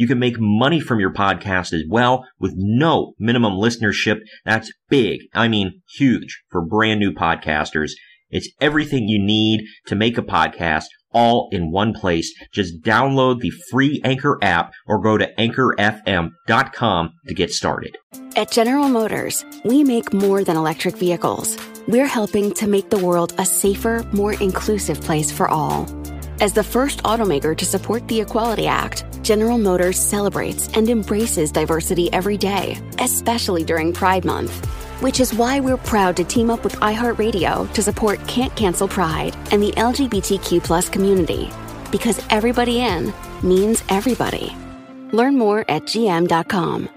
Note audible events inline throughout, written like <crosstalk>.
You can make money from your podcast as well with no minimum listenership. That's big. I mean, huge for brand new podcasters. It's everything you need to make a podcast all in one place. Just download the free Anchor app or go to anchorfm.com to get started. At General Motors, we make more than electric vehicles. We're helping to make the world a safer, more inclusive place for all. As the first automaker to support the Equality Act, General Motors celebrates and embraces diversity every day, especially during Pride Month. Which is why we're proud to team up with iHeartRadio to support Can't Cancel Pride and the LGBTQ community. Because everybody in means everybody. Learn more at gm.com.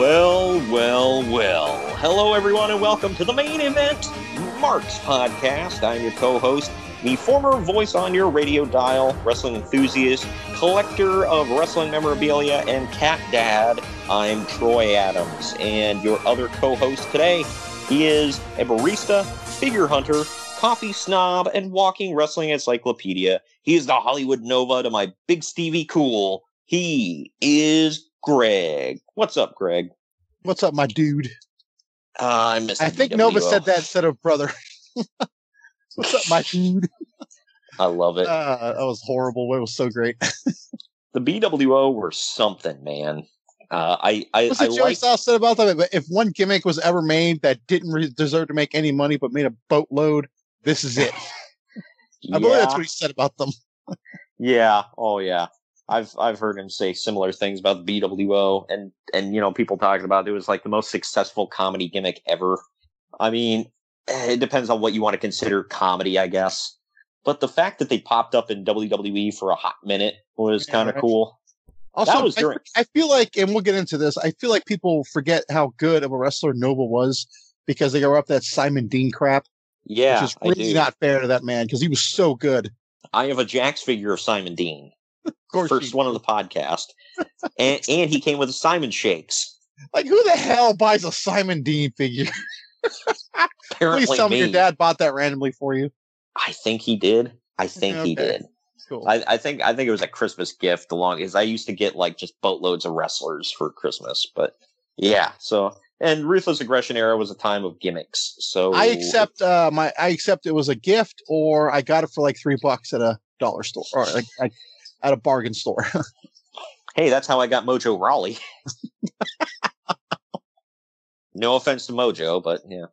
Well, well, well. Hello, everyone, and welcome to the main event, Marks Podcast. I'm your co host, the former voice on your radio dial, wrestling enthusiast, collector of wrestling memorabilia, and cat dad. I'm Troy Adams, and your other co host today, he is a barista, figure hunter, coffee snob, and walking wrestling encyclopedia. He is the Hollywood Nova to my Big Stevie Cool. He is Greg. What's up, Greg? What's up, my dude? Uh, I missed. I think Nova said that instead of brother. <laughs> What's up, my dude? I love it. Uh, that was horrible. It was so great. <laughs> the BWO were something, man. Uh, I I, What's I Joey like. Styles said about that? But if one gimmick was ever made that didn't re- deserve to make any money but made a boatload, this is it. <laughs> I believe that's what he said about them. Yeah. Oh, yeah. I've I've heard him say similar things about the BWO, and and you know people talking about it was like the most successful comedy gimmick ever. I mean, eh, it depends on what you want to consider comedy, I guess. But the fact that they popped up in WWE for a hot minute was kind of cool. Also, I, during- I feel like, and we'll get into this. I feel like people forget how good of a wrestler Nova was because they go up that Simon Dean crap, Yeah, which is really not fair to that man because he was so good. I have a Jakks figure of Simon Dean, first one of the podcast, and and he came with a Simon Shakes. like who the hell buys a Simon Dean figure? <laughs> Apparently, Please tell me me. your dad bought that randomly for you. I think he did. I <laughs> think he did. Cool. I, I think I think it was a Christmas gift along because I used to get like just boatloads of wrestlers for Christmas. But yeah, so and ruthless aggression era was a time of gimmicks. So I accept uh my I accept it was a gift or I got it for like three bucks at a dollar store or like, like at a bargain store. <laughs> Hey, that's how I got Mojo Rawley. no offense to Mojo, but yeah.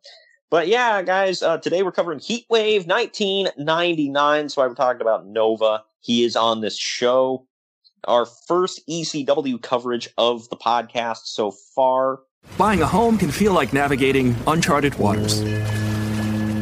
But yeah, guys, uh, today we're covering Heatwave 1999. So I talked about Nova. He is on this show. Our first ECW coverage of the podcast so far. Buying a home can feel like navigating uncharted waters.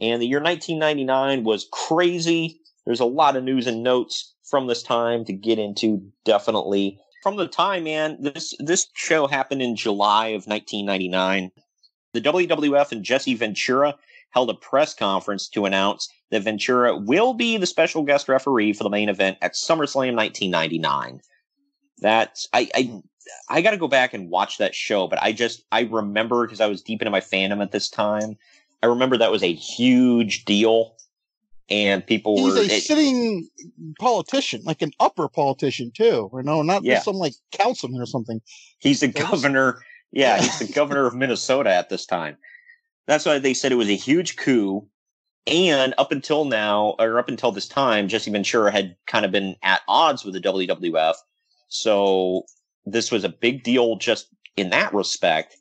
And the year 1999 was crazy. There's a lot of news and notes from this time to get into definitely. From the time, man, this this show happened in July of 1999. The WWF and Jesse Ventura held a press conference to announce that Ventura will be the special guest referee for the main event at SummerSlam 1999. That's I I I got to go back and watch that show, but I just I remember because I was deep into my fandom at this time. I remember that was a huge deal, and people He's were a it- sitting politician, like an upper politician too. You know, not Yeah. some like councilman or something. He's the governor. Yeah, he's the governor of Minnesota at this time. That's why they said it was a huge coup. And up until now, or up until this time, Jesse Ventura had kind of been at odds with the WWF. So this was a big deal just in that respect.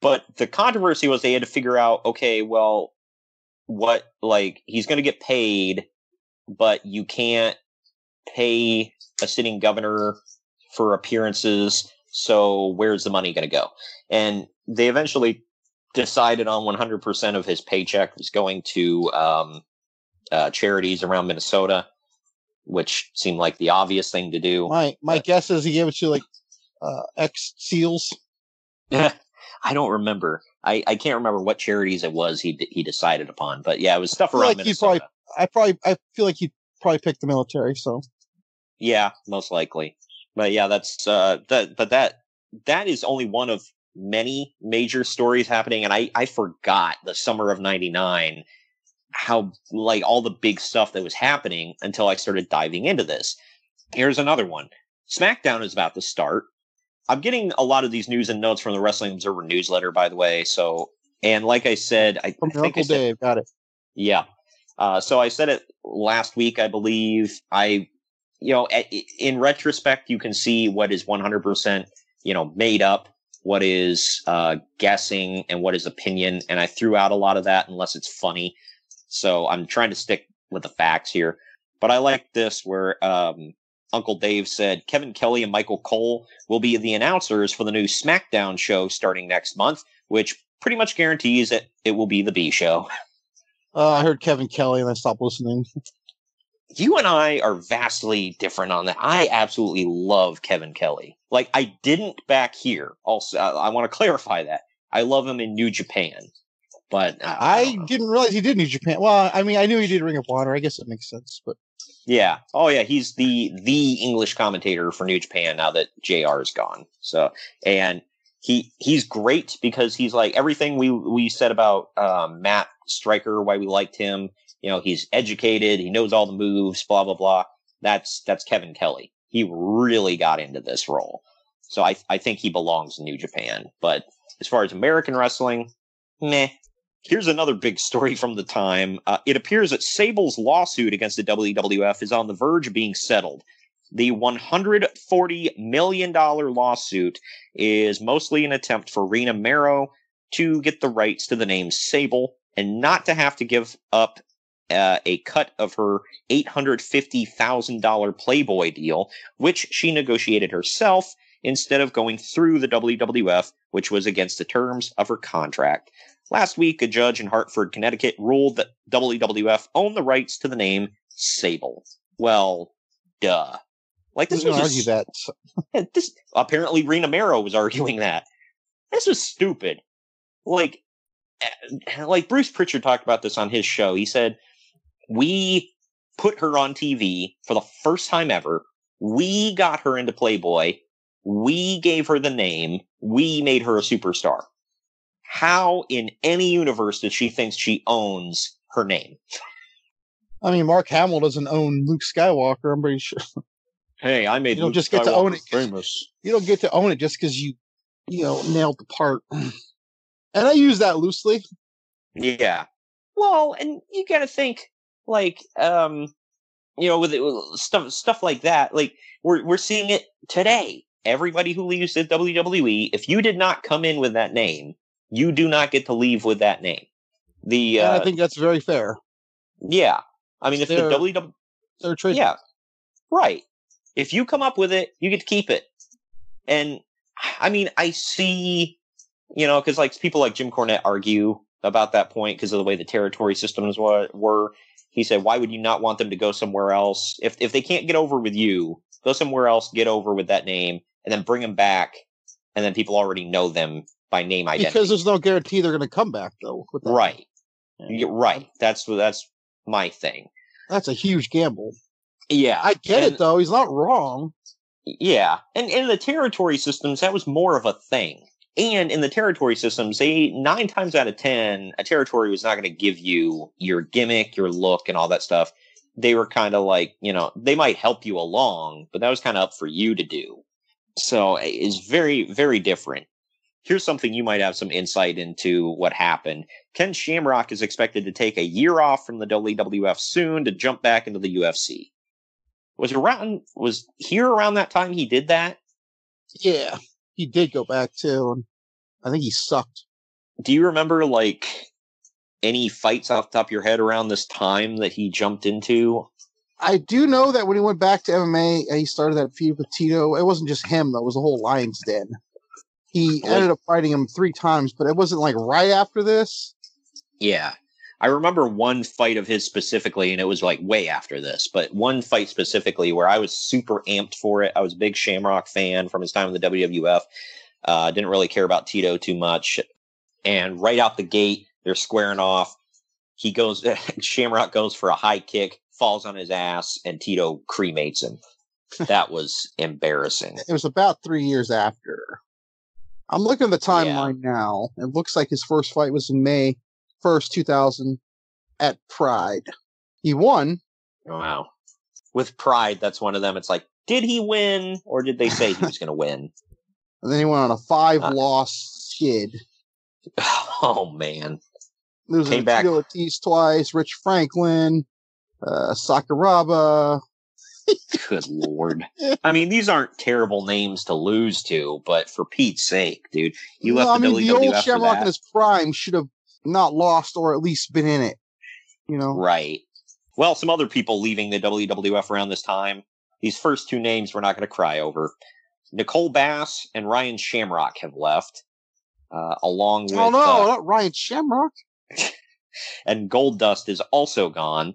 But the controversy was they had to figure out, okay, well, what, like, he's going to get paid, but you can't pay a sitting governor for appearances. So where's the money going to go? And they eventually decided on 100% of his paycheck was going to um, uh, charities around Minnesota, which seemed like the obvious thing to do. My my guess is he gave it to like uh, ex SEALs. <laughs> I don't remember. I, I can't remember what charities it was he he decided upon, but yeah, it was stuff around like Minnesota. probably, I probably, I feel like he probably picked the military. So Yeah, most likely. But yeah, that's uh that but that that is only one of many major stories happening and I I forgot the summer of 99 how like all the big stuff that was happening until I started diving into this. Here's another one. SmackDown is about to start. I'm getting a lot of these news and notes from the Wrestling Observer newsletter by the way, so and like I said, I, from think I said, Dave, got it. yeah. Uh, so I said it last week, I believe. I, you know, a- in retrospect, you can see what is 100%, you know, made up, what is uh, guessing, and what is opinion. And I threw out a lot of that unless it's funny. So I'm trying to stick with the facts here. But I like this where um, Uncle Dave said Kevin Kelly and Michael Cole will be the announcers for the new SmackDown show starting next month, which pretty much guarantees that it will be the B show. <laughs> Uh, I heard Kevin Kelly and I stopped listening. you and I are vastly different on that. I absolutely love Kevin Kelly. Like I didn't back here. Also, I, I want to clarify that I love him in New Japan, but uh, I didn't realize he did New Japan. Well, I mean, I knew he did Ring of Honor. I guess it makes sense, but yeah, oh yeah, he's the the English commentator for New Japan now that Jr. is gone. So and he he's great because he's like everything we we said about um, Matt Striker, why we liked him. You know, he's educated, he knows all the moves, blah blah blah. That's that's Kevin Kelly. He really got into this role, so I I think he belongs in New Japan. But as far as American wrestling, meh. Here's another big story from the time. Uh, it appears that Sable's lawsuit against the WWF is on the verge of being settled. The $140 million lawsuit is mostly an attempt for Rena Mero to get the rights to the name Sable and not to have to give up uh, a cut of her $850,000 Playboy deal, which she negotiated herself instead of going through the WWF, which was against the terms of her contract. Last week, a judge in Hartford, Connecticut ruled that WWF owned the rights to the name Sable. Well, duh. Like this who's was gonna a argue that? this apparently Rena Mero was arguing that. This was stupid. Like eh, like Bruce Pritchard talked about this on his show. He said, "We put her on TV for the first time ever. We got her into Playboy. We gave her the name. We made her a superstar. How in any universe does she think she owns her name? I mean, Mark Hamill doesn't own Luke Skywalker. I'm pretty sure. Hey, I made You don't Luke just get to own it. famous. You don't get to own it just because you, you know, nailed the part. <sighs> And I use that loosely. Yeah. Well, and you got to think like um you know with, it- with stuff stuff like that like we're we're seeing it today. Everybody who leaves the WWE, if you did not come in with that name, you do not get to leave with that name. The uh I think that's very fair. yeah. I mean if the They're- WWE They're trade. yeah. Right. If you come up with it, you get to keep it. And I mean, I see, you know, because like people like Jim Cornette argue about that point because of the way the territory systems were, were. He said, "Why would you not want them to go somewhere else? If if they can't get over with you, go somewhere else, get over with that name, and then bring them back, and then people already know them by name identity." Because there's no guarantee they're going to come back though. right, You're right. That's that's my thing. That's a huge gamble. Yeah, I get and- it though. He's not wrong. Yeah, and in the territory systems, that was more of a thing. And in the territory systems, they nine times out of ten, a territory was not going to give you your gimmick, your look, and all that stuff. They were kind of like, you know, they might help you along, but that was kind of up for you to do. So eh, it's very, very different. Here's something you might have some insight into what happened. Ken Shamrock is expected to take a year off from the WWF soon to jump back into the UFC. Was it around was here around that time he did that? Yeah, he did go back too, and I think he sucked. Do you remember like any fights off the top of your head around this time that he jumped into? I do know that when he went back to MMA, he started that feud with Tito. It wasn't just him though; it was the whole Lions Den. He Like- ended up fighting him three times, but it wasn't like right after this. Yeah. I remember one fight of his specifically, and it was like way after this, but one fight specifically where I was super amped for it. I was a big Shamrock fan from his time in the WWF. Uh, didn't really care about Tito too much. And right out the gate, they're squaring off. He goes, <laughs> Shamrock goes for a high kick, falls on his ass, and Tito cremates him. That was <laughs> embarrassing. It was about three years after. I'm looking at the timeline now. It looks like his first fight was in May 1st, 2000 at Pride. He won. Wow. With pride, that's one of them. It's like, did he win or did they say he was going to win? <laughs> And then he went on a five Uh. loss skid. <laughs> Oh, man. Losing Came back. Ortiz twice, Rich Franklin, uh, Sakuraba. Good lord. I mean, these aren't terrible names to lose to, but for Pete's sake, dude, you No, left I the mean, WWF the old Shamrock in his prime should have not lost or at least been in it. You know? Right. Well, some other people leaving the WWF around this time. These first two names we're not going to cry over. Nicole Bass and Ryan Shamrock have left, uh, along with oh no, uh, not Ryan Shamrock. <laughs> and Gold Dust is also gone.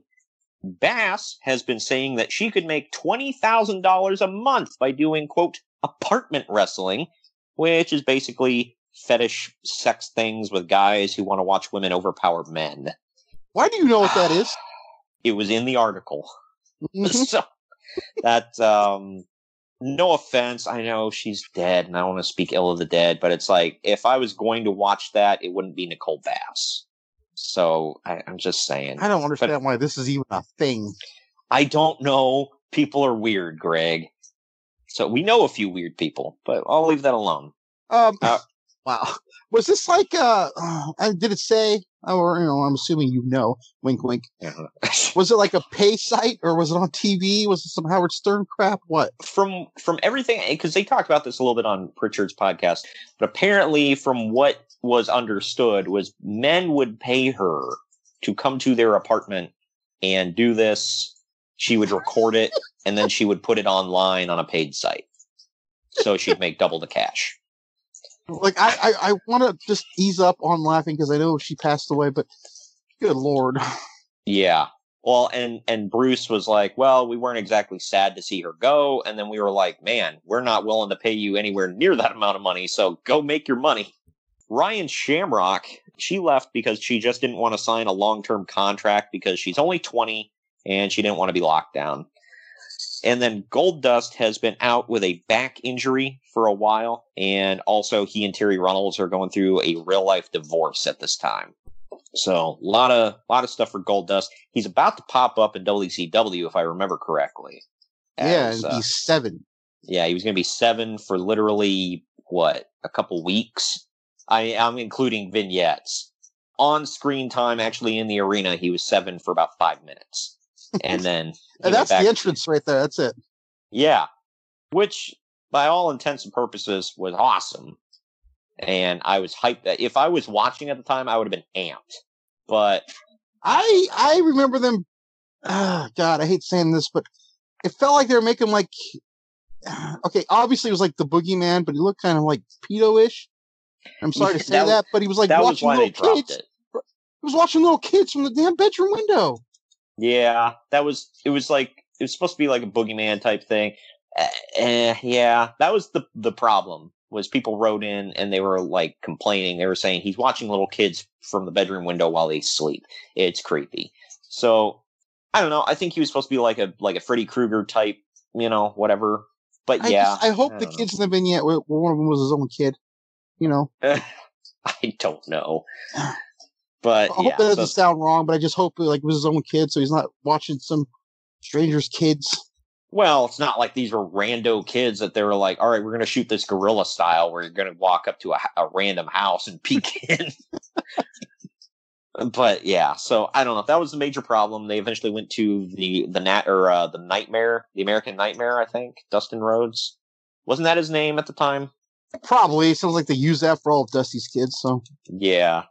Bass has been saying that she could make $20,000 a month by doing, quote, apartment wrestling, which is basically fetish sex things with guys who want to watch women overpower men. Why do you know what that <sighs> is? It was in the article. Mhm. <laughs> so that, um, no offense. I know she's dead and I don't want to speak ill of the dead, but it's like, if I was going to watch that, it wouldn't be Nicole Bass. So I, I'm just saying. I don't understand why this is even a thing. I don't know. People are weird, Greg. So we know a few weird people, but I'll leave that alone. Um, Uh, wow. Was this like uh, uh did it say or you know, I'm assuming you know, wink wink. <laughs> Was it like a pay site or was it on TV? Was it some Howard Stern crap? What? from from everything because they talked about this a little bit on Pritchard's podcast, but apparently from what was understood was men would pay her to come to their apartment and do this. She would record it and then she would put it online on a paid site. So she'd make double the cash. Like I I, I want to just ease up on laughing because I know she passed away, but good lord. Yeah. Well, and and Bruce was like, "Well, we weren't exactly sad to see her go," and then we were like, "Man, we're not willing to pay you anywhere near that amount of money, so go make your money." Ryan Shamrock, she left because she just didn't want to sign a long-term contract because she's only 20 and she didn't want to be locked down. And then Goldust has been out with a back injury for a while, and also he and Terri Runnels are going through a real life divorce at this time. So a lot of lot of stuff for Goldust. He's about to pop up in WCW if I remember correctly. yeah, as, and uh, he's seven. yeah, he was going to be seven for literally what a couple weeks. I I'm including vignettes. On screen time, actually in the arena, he was seven for about five minutes, and <laughs> then And that's the entrance right there. That's it. yeah, which by all intents and purposes was awesome, and I was hyped. That if I was watching at the time, I would have been amped. But I I remember them. Ah, God, I hate saying this, but it felt like they were making like. <sighs> Okay, obviously it was like the boogeyman, but he looked kind of like pedo-ish. I'm sorry to say that that, but he was like watching little kids. it. He was watching little kids from the damn bedroom window. Yeah, that was it. Was like it was supposed to be like a boogeyman type thing. Uh, eh, yeah, that was the the problem. Was people wrote in and they were like complaining. They were saying he's watching little kids from the bedroom window while they sleep. It's creepy. So I don't know. I think he was supposed to be like a like a Freddy Krueger type, you know, whatever. But I yeah, just, I hope the know. kids in the vignette, were, one of them was his own kid. You know, <laughs> I don't know. <sighs> But I hope yeah, that doesn't so- sound wrong, but I just hope like it was his own kid, so he's not watching some stranger's kids. Well, it's not like these were rando kids that they were like, all right, we're going to shoot this guerrilla style where you're going to walk up to a, a random house and peek <laughs> in. but yeah, so I don't know. if That was the major problem. They eventually went to the, the nat or, uh, the nightmare, the American nightmare, I think, Dustin Rhodes. Wasn't that his name at the time? Probably it sounds like they use that for all of Dusty's kids. So, Yeah.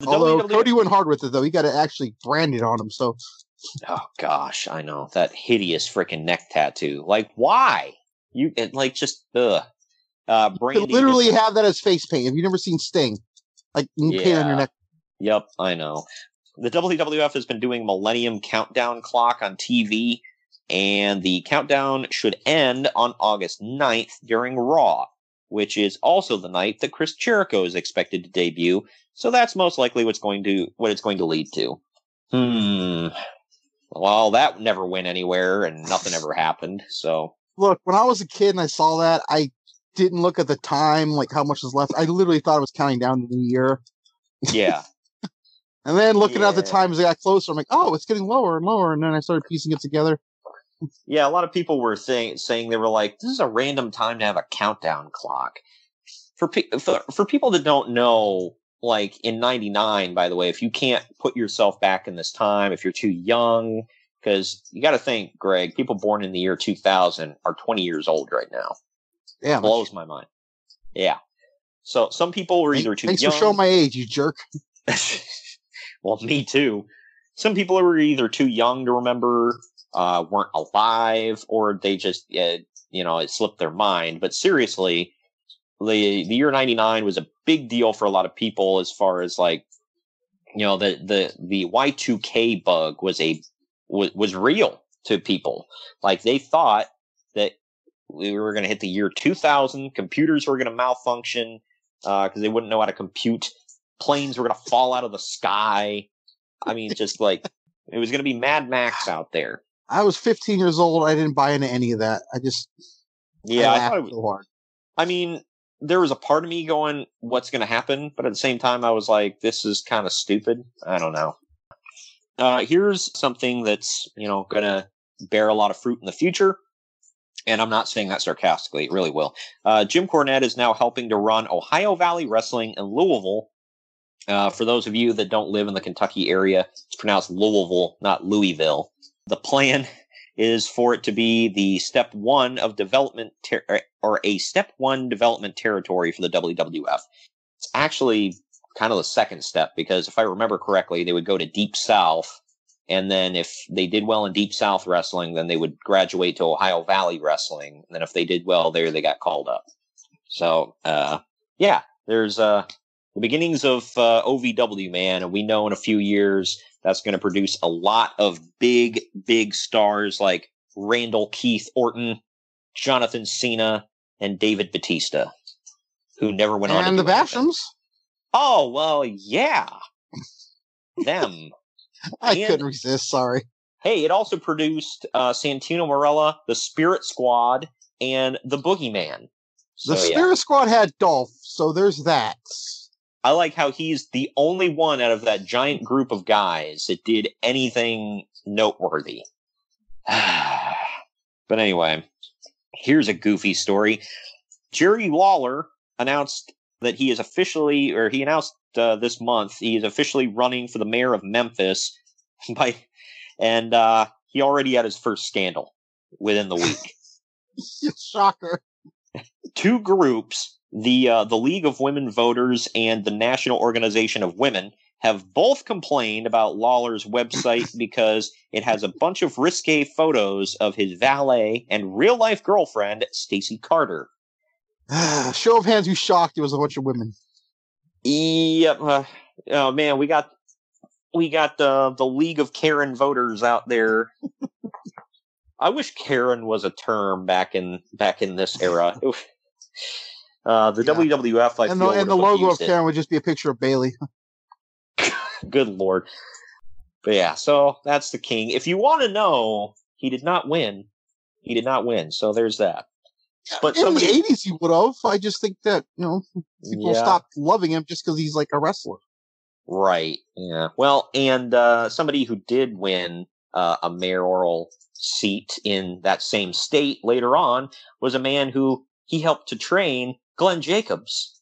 The although WWE Cody went hard with it though, he got it actually branded on him. So Oh gosh, I know that hideous freaking neck tattoo. Like, why? You it, like just ugh. Uh, you Brandy could literally just- have that as face paint. Have you never seen Sting? Like you can paint on your neck. Yep, I know. The WWF has been doing Millennium Countdown Clock on TV, and the countdown should end on August 9th during Raw, which is also the night that Chris Jericho is expected to debut. So that's most likely what's going to what it's going to lead to. Hmm. Well, that never went anywhere, and nothing ever happened. So Look, when I was a kid and I saw that, I didn't look at the time, like how much was left. I literally thought it was counting down to the year. yeah, <laughs> And then looking at the time as it got closer, I'm like, oh, it's getting lower and lower. And then I started piecing it together. Yeah, a lot of people were saying saying they were like, "This is a random time to have a countdown clock." For pe- for, for people that don't know, like in '99, by the way, if you can't put yourself back in this time, if you're too young, because you got to think, Greg, people born in the year 2000 are 20 years old right now. Yeah. Blows my mind. Yeah. So some people were either too Thanks young. for showing my age, you jerk. <laughs> <laughs> well, me too. Some people were either too young to remember, uh, weren't alive, or they just, uh, you know, it slipped their mind. But seriously, the the year '99 was a big deal for a lot of people as far as like, you know, the the the Y2K bug was a was, was real to people. Like they thought that we were going to hit the year 2000, computers were going to malfunction uh, because they wouldn't know how to compute planes were going to fall out of the sky. I mean, just like it was going to be Mad Max out there. I was 15 years old. I didn't buy into any of that. I just Yeah, I I, thought it was, so hard. I mean, there was a part of me going, "What's going to happen?" But at the same time, I was like, "This is kind of stupid." I don't know. Uh, here's something that's you know going to bear a lot of fruit in the future. And I'm not saying that sarcastically; it really will. Uh, Jim Cornette is now helping to run Ohio Valley Wrestling in Louisville. Uh, for those of you that don't live in the Kentucky area, it's pronounced Louisville, not Louisville. The plan is for it to be the step one of development ter- or a step one development territory for the WWF. It's actually kind of the second step because if I remember correctly, they would go to Deep South, and then if they did well in Deep South wrestling, then they would graduate to Ohio Valley Wrestling. And then if they did well there, they got called up. So, uh, yeah, there's uh, the beginnings of uh, OVW, man, and we know in a few years that's going to produce a lot of big, big stars like Randall Keith Orton, Jonathan Cena, and David Batista, who never went on. to And the. Bashams. Oh well, yeah, them. <laughs> I And- couldn't resist. Sorry. Hey, it also produced uh, Santino Marella, The Spirit Squad, and The Boogeyman. So, the yeah. Spirit Squad had Dolph, so there's that. I like how he's the only one out of that giant group of guys that did anything noteworthy. <sighs> but anyway, here's a goofy story. Jerry Lawler announced that he is officially, or he announced uh, this month, he is officially running for the mayor of Memphis <laughs> by, and uh, he already had his first scandal within the week. <laughs> Shocker. Two groups, the uh, the League of Women Voters and the National Organization of Women, have both complained about Lawler's website <laughs> because it has a bunch of risque photos of his valet and real life girlfriend, Stacy Carter. <sighs> Show of hands, who's shocked it was a bunch of women. Yep. Uh, oh man, we got we got the the League of Karen voters out there. I wish Karen was a term back in back in this era. <laughs> Uh, the Yeah. WWF, I and the, and the logo of abused it. Karen would just be a picture of Bayley. <laughs> Good lord. But yeah, so that's the king. If you want to know, he did not win. He did not win. So there's that. But In somebody, the eighties, he would have. I just think that you know people Yeah. stopped loving him just because he's like a wrestler. right? Yeah. Well, and uh, somebody who did win uh, a mayoral seat in that same state later on was a man who he helped to train Glenn Jacobs.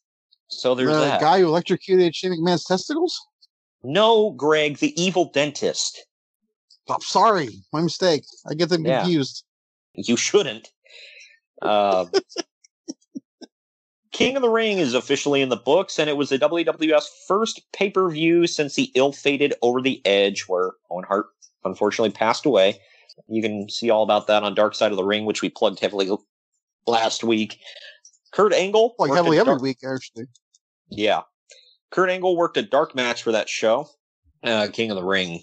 So there's the that. guy who electrocuted Shane McMahon's testicles. no, Greg, the evil dentist. I'm sorry, my mistake. I get them Yeah. confused. You shouldn't. Uh, <laughs> King of the Ring is officially in the books, and it was the WWF's first pay per view since the ill fated Over the Edge, where Owen Hart unfortunately passed away. You can see all about that on Dark Side of the Ring, which we plugged heavily last week. Kurt Angle. Like heavily a every dark- week, actually. Yeah. Kurt Angle worked a dark match for that show. Uh, King of the Ring,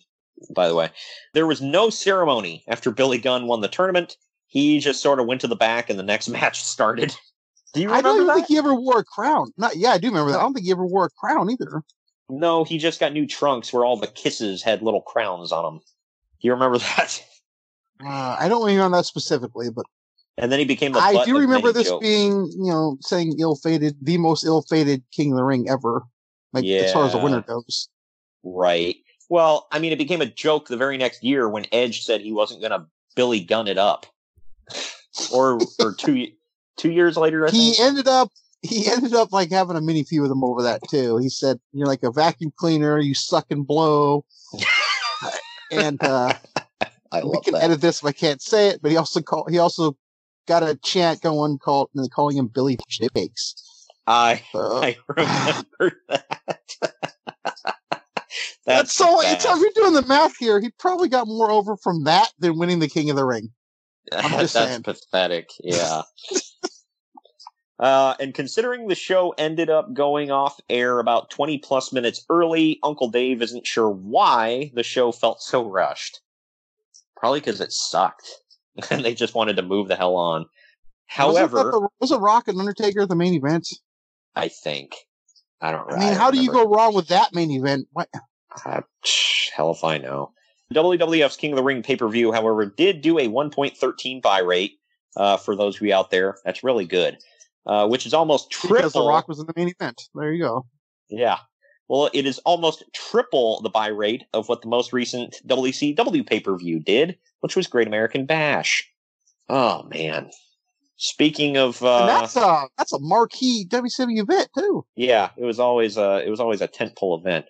by the way. There was no ceremony after Billy Gunn won the tournament. He just sort of went to the back and the next <laughs> match started. Do you remember? I don't even that? think he ever wore a crown. Not yeah, I do remember that. I don't think he ever wore a crown either. No, he just got new trunks where all the kisses had little crowns on them. Do you remember <laughs> that? Uh, I don't remember that specifically, but And then he became the I do remember this jokes. being, you know, saying ill-fated, the most ill-fated King of the Ring ever. Like as far as the winner goes. Right. Well, I mean, it became a joke the very next year when Edge said he wasn't going to Billy Gun it up. <laughs> or or two two years later, I He think. ended up he ended up like having a mini feud with him over that too. He said, "You're like a vacuum cleaner. You suck and blow." <laughs> and uh, I we can that. edit this if I can't say it. But he also called. He also got a chant going called calling him Billy Shitcakes. I Uh, I <laughs> remember that. <laughs> That's That's so. It's, if you're doing the math here, he probably got more over from that than winning the King of the Ring. <laughs> I'm just That's saying. pathetic. Yeah. uh, and considering the show ended up going off air about 20 plus minutes early, Uncle Dave isn't sure why the show felt so rushed. Probably because it sucked. <laughs> and they just wanted to move the hell on. However, the, was a Rock and Undertaker at the main event? I think. I don't I mean, how do you go wrong with that main event? What? Uh, hell if I know. WWF's King of the Ring pay per view, however, did do a 1.13 buy rate uh, for those of you out there. That's really good, uh, which is almost triple. Because the Rock was in the main event. There you go. Yeah. Well, it is almost triple the buy rate of what the most recent WCW pay per view did, which was Great American Bash. Oh man. Speaking of, uh, that's a that's a marquee WCW event too. yeah, it was always a it was always a tentpole event.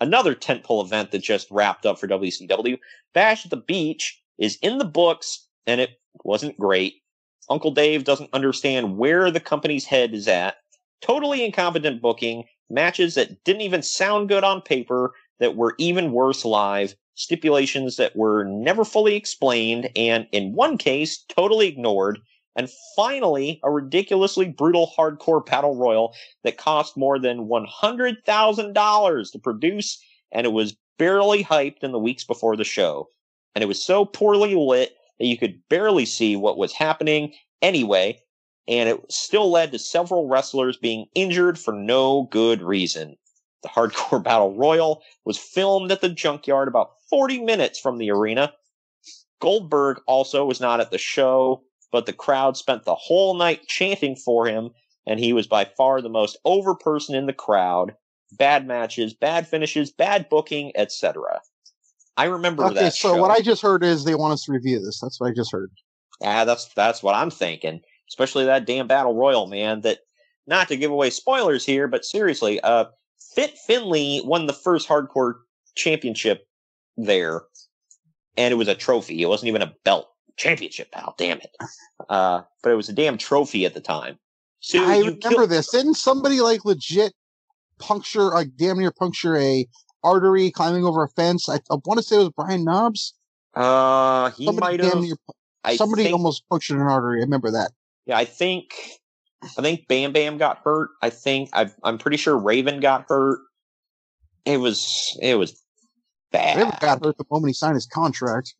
Another tentpole event that just wrapped up for WCW, Bash at the Beach, is in the books, and it wasn't great. Uncle Dave doesn't understand where the company's head is at. Totally incompetent booking, matches that didn't even sound good on paper, that were even worse live, stipulations that were never fully explained, and in one case, totally ignored, and finally, a ridiculously brutal hardcore battle royal that cost more than $100,000 to produce, and it was barely hyped in the weeks before the show. And it was so poorly lit that you could barely see what was happening anyway, and it still led to several wrestlers being injured for no good reason. The Hardcore <laughs> Battle Royal was filmed at the junkyard about 40 minutes from the arena, Goldberg also was not at the show, but the crowd spent the whole night chanting for him, and he was by far the most over person in the crowd. Bad matches, bad finishes, bad booking, etc. I remember Okay, that. so show. what I just heard is they want us to review this. That's what I just heard. Yeah, that's that's what I'm thinking. Especially that damn battle royal, man. That not to give away spoilers here, but seriously, uh, Fit Finley won the first hardcore championship there, and it was a trophy. It wasn't even a belt. Championship, pal. Damn it. Uh, but it was a damn trophy at the time. So I remember this. Didn't somebody like legit puncture, like damn near puncture a artery climbing over a fence? I, I want to say it was Brian Knobbs. Uh, he Somebody might have. near, somebody think- almost punctured an artery. I remember that. Yeah, I think I think Bam Bam got hurt. I think I, I'm pretty sure Raven got hurt. It was it was bad. Raven got hurt the moment he signed his contract.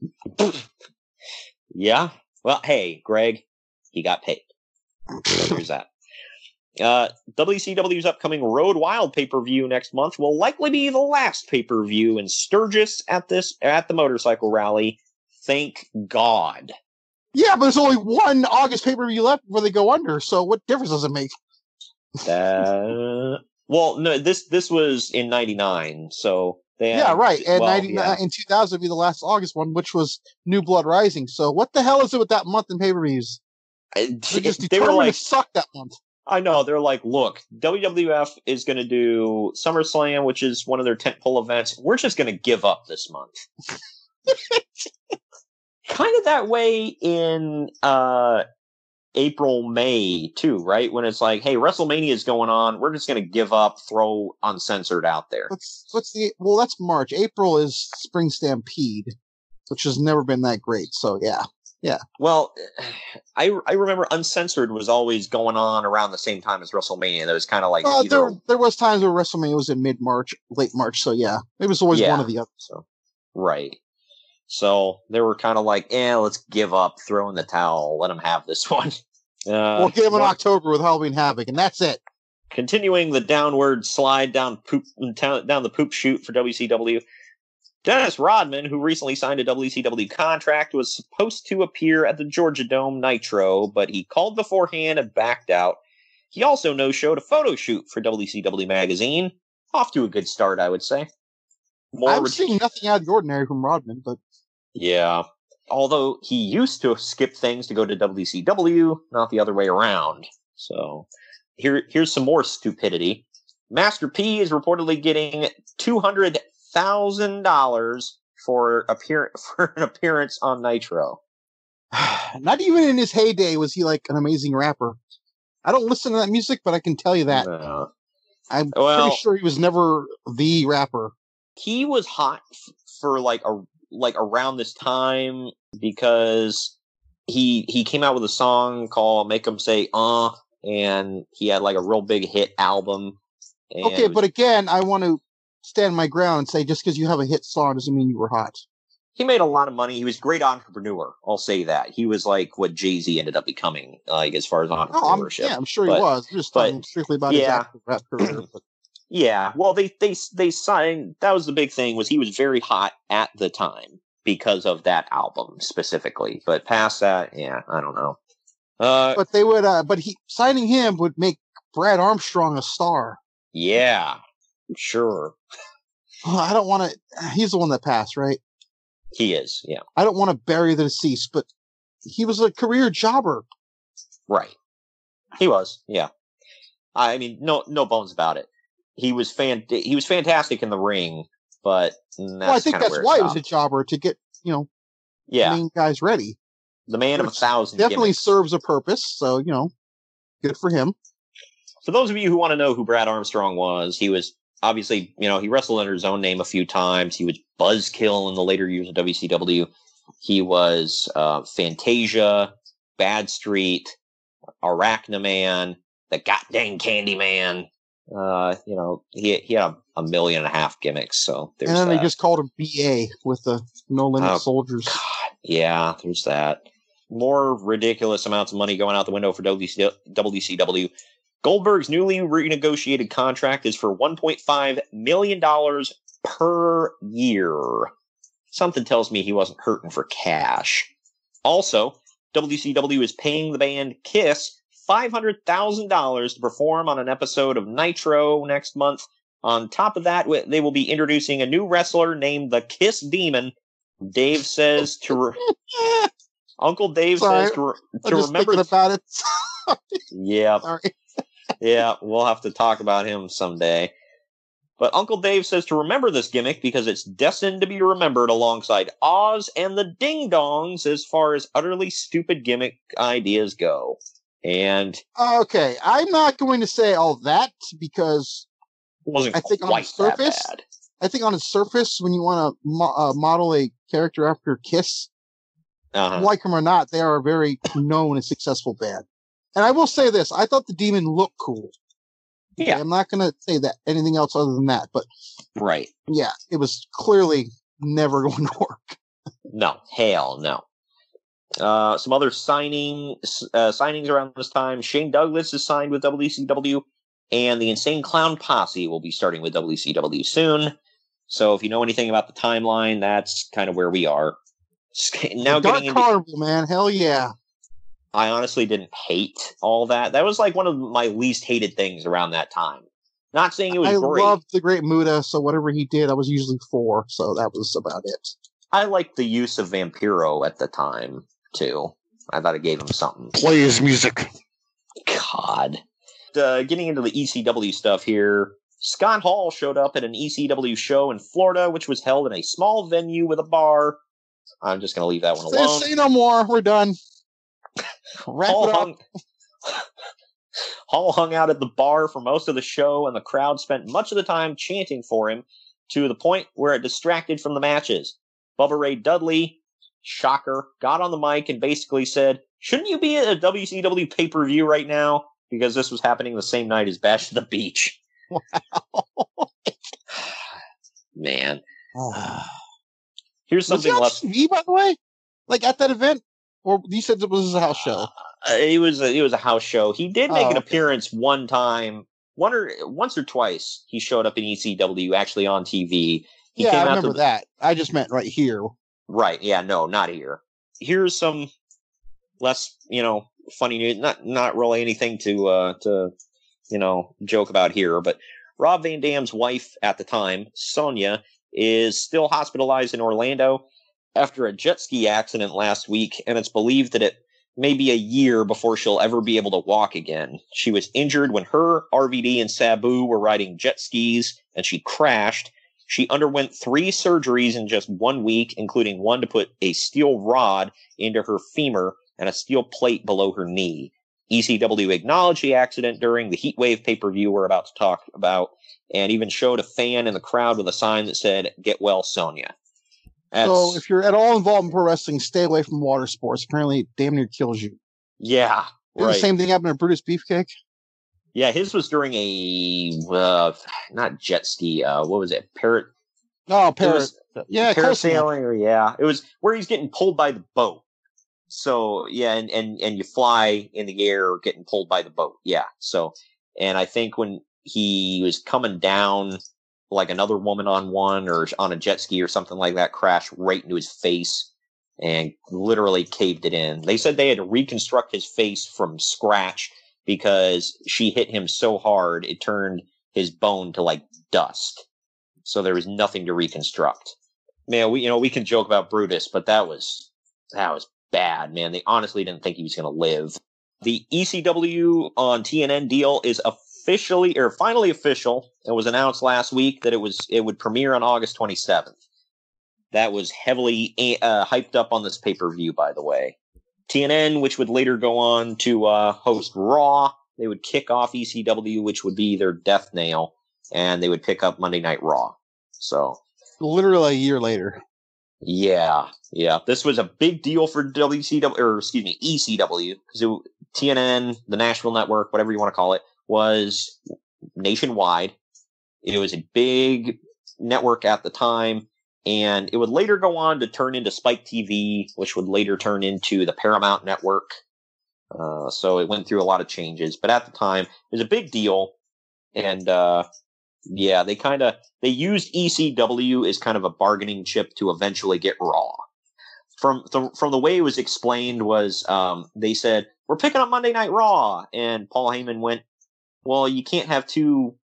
Yeah. Well, hey, Greg, he got paid. There's that. Uh, WCW's upcoming Road Wild pay per view next month will likely be the last pay per view in Sturgis at this at the motorcycle rally. Thank God. Yeah, but there's only one August pay per view left before they go under. So what difference does it make? Uh, well, no, this this was in '99, so they Yeah, had- right. And well, 99 yeah. in 2000 would be the last August one, which was New Blood Rising. So what the hell is it with that month in pay per views? They're just they were like, to suck that month. I know they're like, look, WWF is going to do SummerSlam, which is one of their tentpole events. We're just going to give up this month. <laughs> kind of that way in uh, April, May too, right? When it's like, hey, WrestleMania is going on. We're just going to give up, throw uncensored out there. What's what's the well? That's March. April is Spring Stampede, which has never been that great. So yeah, yeah. Well, <sighs> I I remember uncensored was always going on around the same time as WrestleMania. That was kind of like Uh, either there there was times where WrestleMania was in mid March, late March. So yeah, it was always Yeah. one of the other. So right. So they were kind of like, eh, let's give up, throw in the towel, let them have this <laughs> one. Uh, we'll in one- October with Halloween Havoc, and that's it. continuing the downward slide down poop down, down the poop chute for WCW. Dennis Rodman, who recently signed a WCW contract, was supposed to appear at the Georgia Dome Nitro, but he called beforehand and backed out. He also no showed a photo shoot for WCW magazine. Off to a good start, I would say. More I'm ret- seeing nothing out of the ordinary from Rodman, but yeah. Although he used to skip things to go to WCW, not the other way around. So here, here's some more stupidity. Master P is reportedly getting two hundred thousand dollars for appear <laughs> for an appearance on Nitro. <sighs> not even in his heyday was he like an amazing rapper. I don't listen to that music, but I can tell you that No. I'm Well- pretty sure he was never the rapper. he was hot f- for like a like around this time because he he came out with a song called "Make 'Em Say Uh," and he had like a real big hit album. Okay, was- but again, I want to stand my ground and say just because you have a hit song doesn't mean you were hot. he made a lot of money. He was a great entrepreneur. I'll say that he was like what Jay Z ended up becoming, like as far as Oh, I'm, entrepreneurship. yeah, I'm sure But- he was. I'm just but- talking strictly about his yeah. rap career. But Yeah, well, they they they signed. That was the big thing was he was very hot at the time because of that album specifically. But past that, yeah, I don't know. Uh, but they would, uh, but he signing him would make Brad Armstrong a star. yeah, sure, I don't want to. He's the one that passed, right? he is. Yeah, I don't want to bury the deceased, but he was a career jobber. right. He was. Yeah, I mean, no no bones about it. He was fan. He was fantastic in the ring, but that's well, I think that's it why he was a jobber to get you know yeah. main guys ready. the man of a thousand. Definitely gimmicks. serves a purpose. So you know, good for him. For those of you who want to know who Brad Armstrong was, he was obviously, you know, he wrestled under his own name a few times. He was Buzzkill in the later years of WCW. He was uh, Fantasia, Bad Street, Arachnaman, the Goddamn Candyman. Uh, you know, he he had a, a million and a half gimmicks. So there's and then that. they just called him BA with the No Limit Oh, Soldiers. Yeah, there's that. More ridiculous amounts of money going out the window for WC WCW. Goldberg's newly renegotiated contract is for $1.5 million per year. Something tells me he wasn't hurting for cash. Also, WCW is paying the band Kiss $500,000 to perform on an episode of Nitro next month. On top of that, they will be introducing a new wrestler named the Kiss Demon. Dave says to. Re- <laughs> Uncle Dave Sorry, says to, re- to remember. thinking about it. <laughs> yeah, yeah, <laughs> we'll have to talk about him someday. But Uncle Dave says to remember this gimmick because it's destined to be remembered alongside Oz and the Ding Dongs as far as utterly stupid gimmick ideas go. And Okay, I'm not going to say all that because wasn't I think on the surface. I think on the surface, when you want to mo- uh, model a character after Kiss, Uh-huh. like them or not, they are a very known and successful band. And I will say this: I thought the Demon looked cool. Okay, Yeah. I'm not going to say that anything else other than that, but Right. yeah, it was clearly never <laughs> going to work. No, hell no. Uh, some other signing uh, signings around this time. Shane Douglas is signed with WCW, and the Insane Clown Posse will be starting with WCW soon. So if you know anything about the timeline, that's kind of where we are. Now Dark getting into, Carnival, man, hell yeah! I honestly didn't hate all that. That was like one of my least hated things around that time. Not saying it was I great. loved the Great Muta, so whatever he did, I was usually for. So that was about it. I liked the use of Vampiro at the time too. I thought it gave him something. Play his music. God. Uh, getting into the ECW stuff here, Scott Hall showed up at an ECW show in Florida, which was held in a small venue with a bar. I'm just going to leave that one Say, alone. say no more. We're done. <laughs> Wrap Hall it up. hung, <laughs> Hall hung out at the bar for most of the show, and the crowd spent much of the time chanting for him to the point where it distracted from the matches. Bubba Ray Dudley, shocker, got on the mic and basically said, Shouldn't you be at a WCW pay per view right now? Because this was happening the same night as Bash at the Beach. <laughs> Wow. <sighs> Man. <sighs> Here's Was he something on less. TV, by the way? Like at that event? Or you said it was a house show? Uh, it was a, it was a house show. He did make Oh, an okay. appearance one time, one or once or twice. He showed up in ECW, actually on TV. He yeah, came I out remember to, that. I just meant right here. Right? Yeah, no, not here. Here's some less, you know, funny news. Not not really anything to uh to you know joke about here, but Rob Van Dam's wife at the time, Sonia, is still hospitalized in Orlando after a jet ski accident last week, and it's believed that it may be a year before she'll ever be able to walk again. She was injured when her, RVD, and Sabu were riding jet skis, and she crashed. She underwent three surgeries in just one week, including one to put a steel rod into her femur and a steel plate below her knee. ECW acknowledged the accident during the Heatwave pay per view we're about to talk about, and even showed a fan in the crowd with a sign that said, Get well, Sonia. That's, So if you're at all involved in pro wrestling, stay away from water sports. Apparently, it damn near kills you. yeah, right. The same thing happened to Brutus Beefcake. Yeah, his was during a, uh, not jet ski, uh, what was it? Parrot. Oh, Parrot. yeah, parasailing, or yeah, it was where he's getting pulled by the boat. So yeah, and and and you fly in the air, getting pulled by the boat. Yeah. So, and I think when he was coming down, like another woman on one or on a jet ski or something like that, crashed right into his face and literally caved it in. They said they had to reconstruct his face from scratch because she hit him so hard it turned his bone to like dust. So there was nothing to reconstruct. Man, we you know we can joke about Brutus, but that was that was bad, man. They honestly didn't think he was going to live. The ECW on TNN deal is officially or finally official. It was announced last week that it was it would premiere on August 27th. That was heavily uh, hyped up on this pay per view, by the way. TNN, which would later go on to uh, host Raw, they would kick off ECW, which would be their death nail, and they would pick up Monday Night Raw. So Literally a year later. yeah, yeah. This was a big deal for WCW, or excuse me, ECW, because TNN, the Nashville Network, whatever you want to call it, was nationwide. It was a big network at the time, and it would later go on to turn into Spike TV, which would later turn into the Paramount Network. Uh, so it went through a lot of changes, but at the time, it was a big deal, and uh, Yeah, they kind of they used ECW as kind of a bargaining chip to eventually get Raw. From the from the way it was explained was um, they said we're picking up Monday Night Raw, and Paul Heyman went, "Well, you can't have two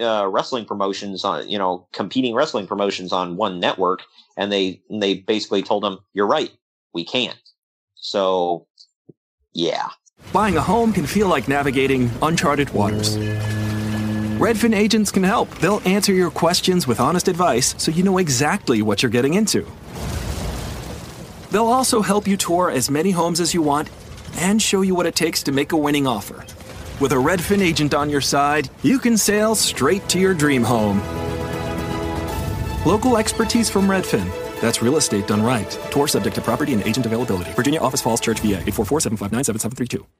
uh, wrestling promotions on you know competing wrestling promotions on one network," and they they basically told them, "You're right, we can't." So, yeah. Buying a home can feel like navigating uncharted waters. Redfin agents can help. They'll answer your questions with honest advice so you know exactly what you're getting into. They'll also help you tour as many homes as you want and show you what it takes to make a winning offer. With a Redfin agent on your side, you can sail straight to your dream home. Local expertise from Redfin. That's real estate done right. Tour subject to property and agent availability. Virginia Office Falls Church, VA 844 759 7732.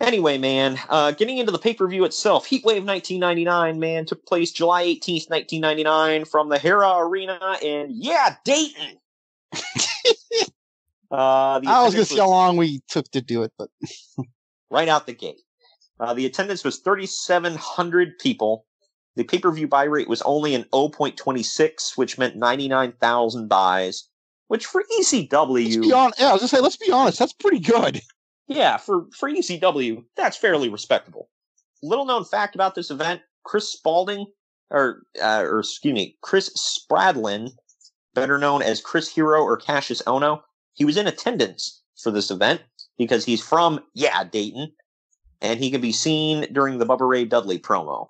Anyway, man, uh, getting into the pay per view itself, Heatwave 1999, man, took place July 18th, 1999, from the Hara Arena in, yeah, Dayton. <laughs> uh, the I was going to see how long we took to do it, but <laughs> right out the gate. Uh, the attendance was 3,700 people. The pay per view buy rate was only an 0.26, which meant 99,000 buys, which for ECW. let's be honest. Yeah, I was going to say, let's be honest, that's pretty good. Yeah, for, for ECW, that's fairly respectable. Little known fact about this event, Chris Spalding, or, uh, or excuse me, Chris Spradlin, better known as Chris Hero or Cassius Ono, he was in attendance for this event because he's from, yeah, Dayton, and he can be seen during the Bubba Ray Dudley promo.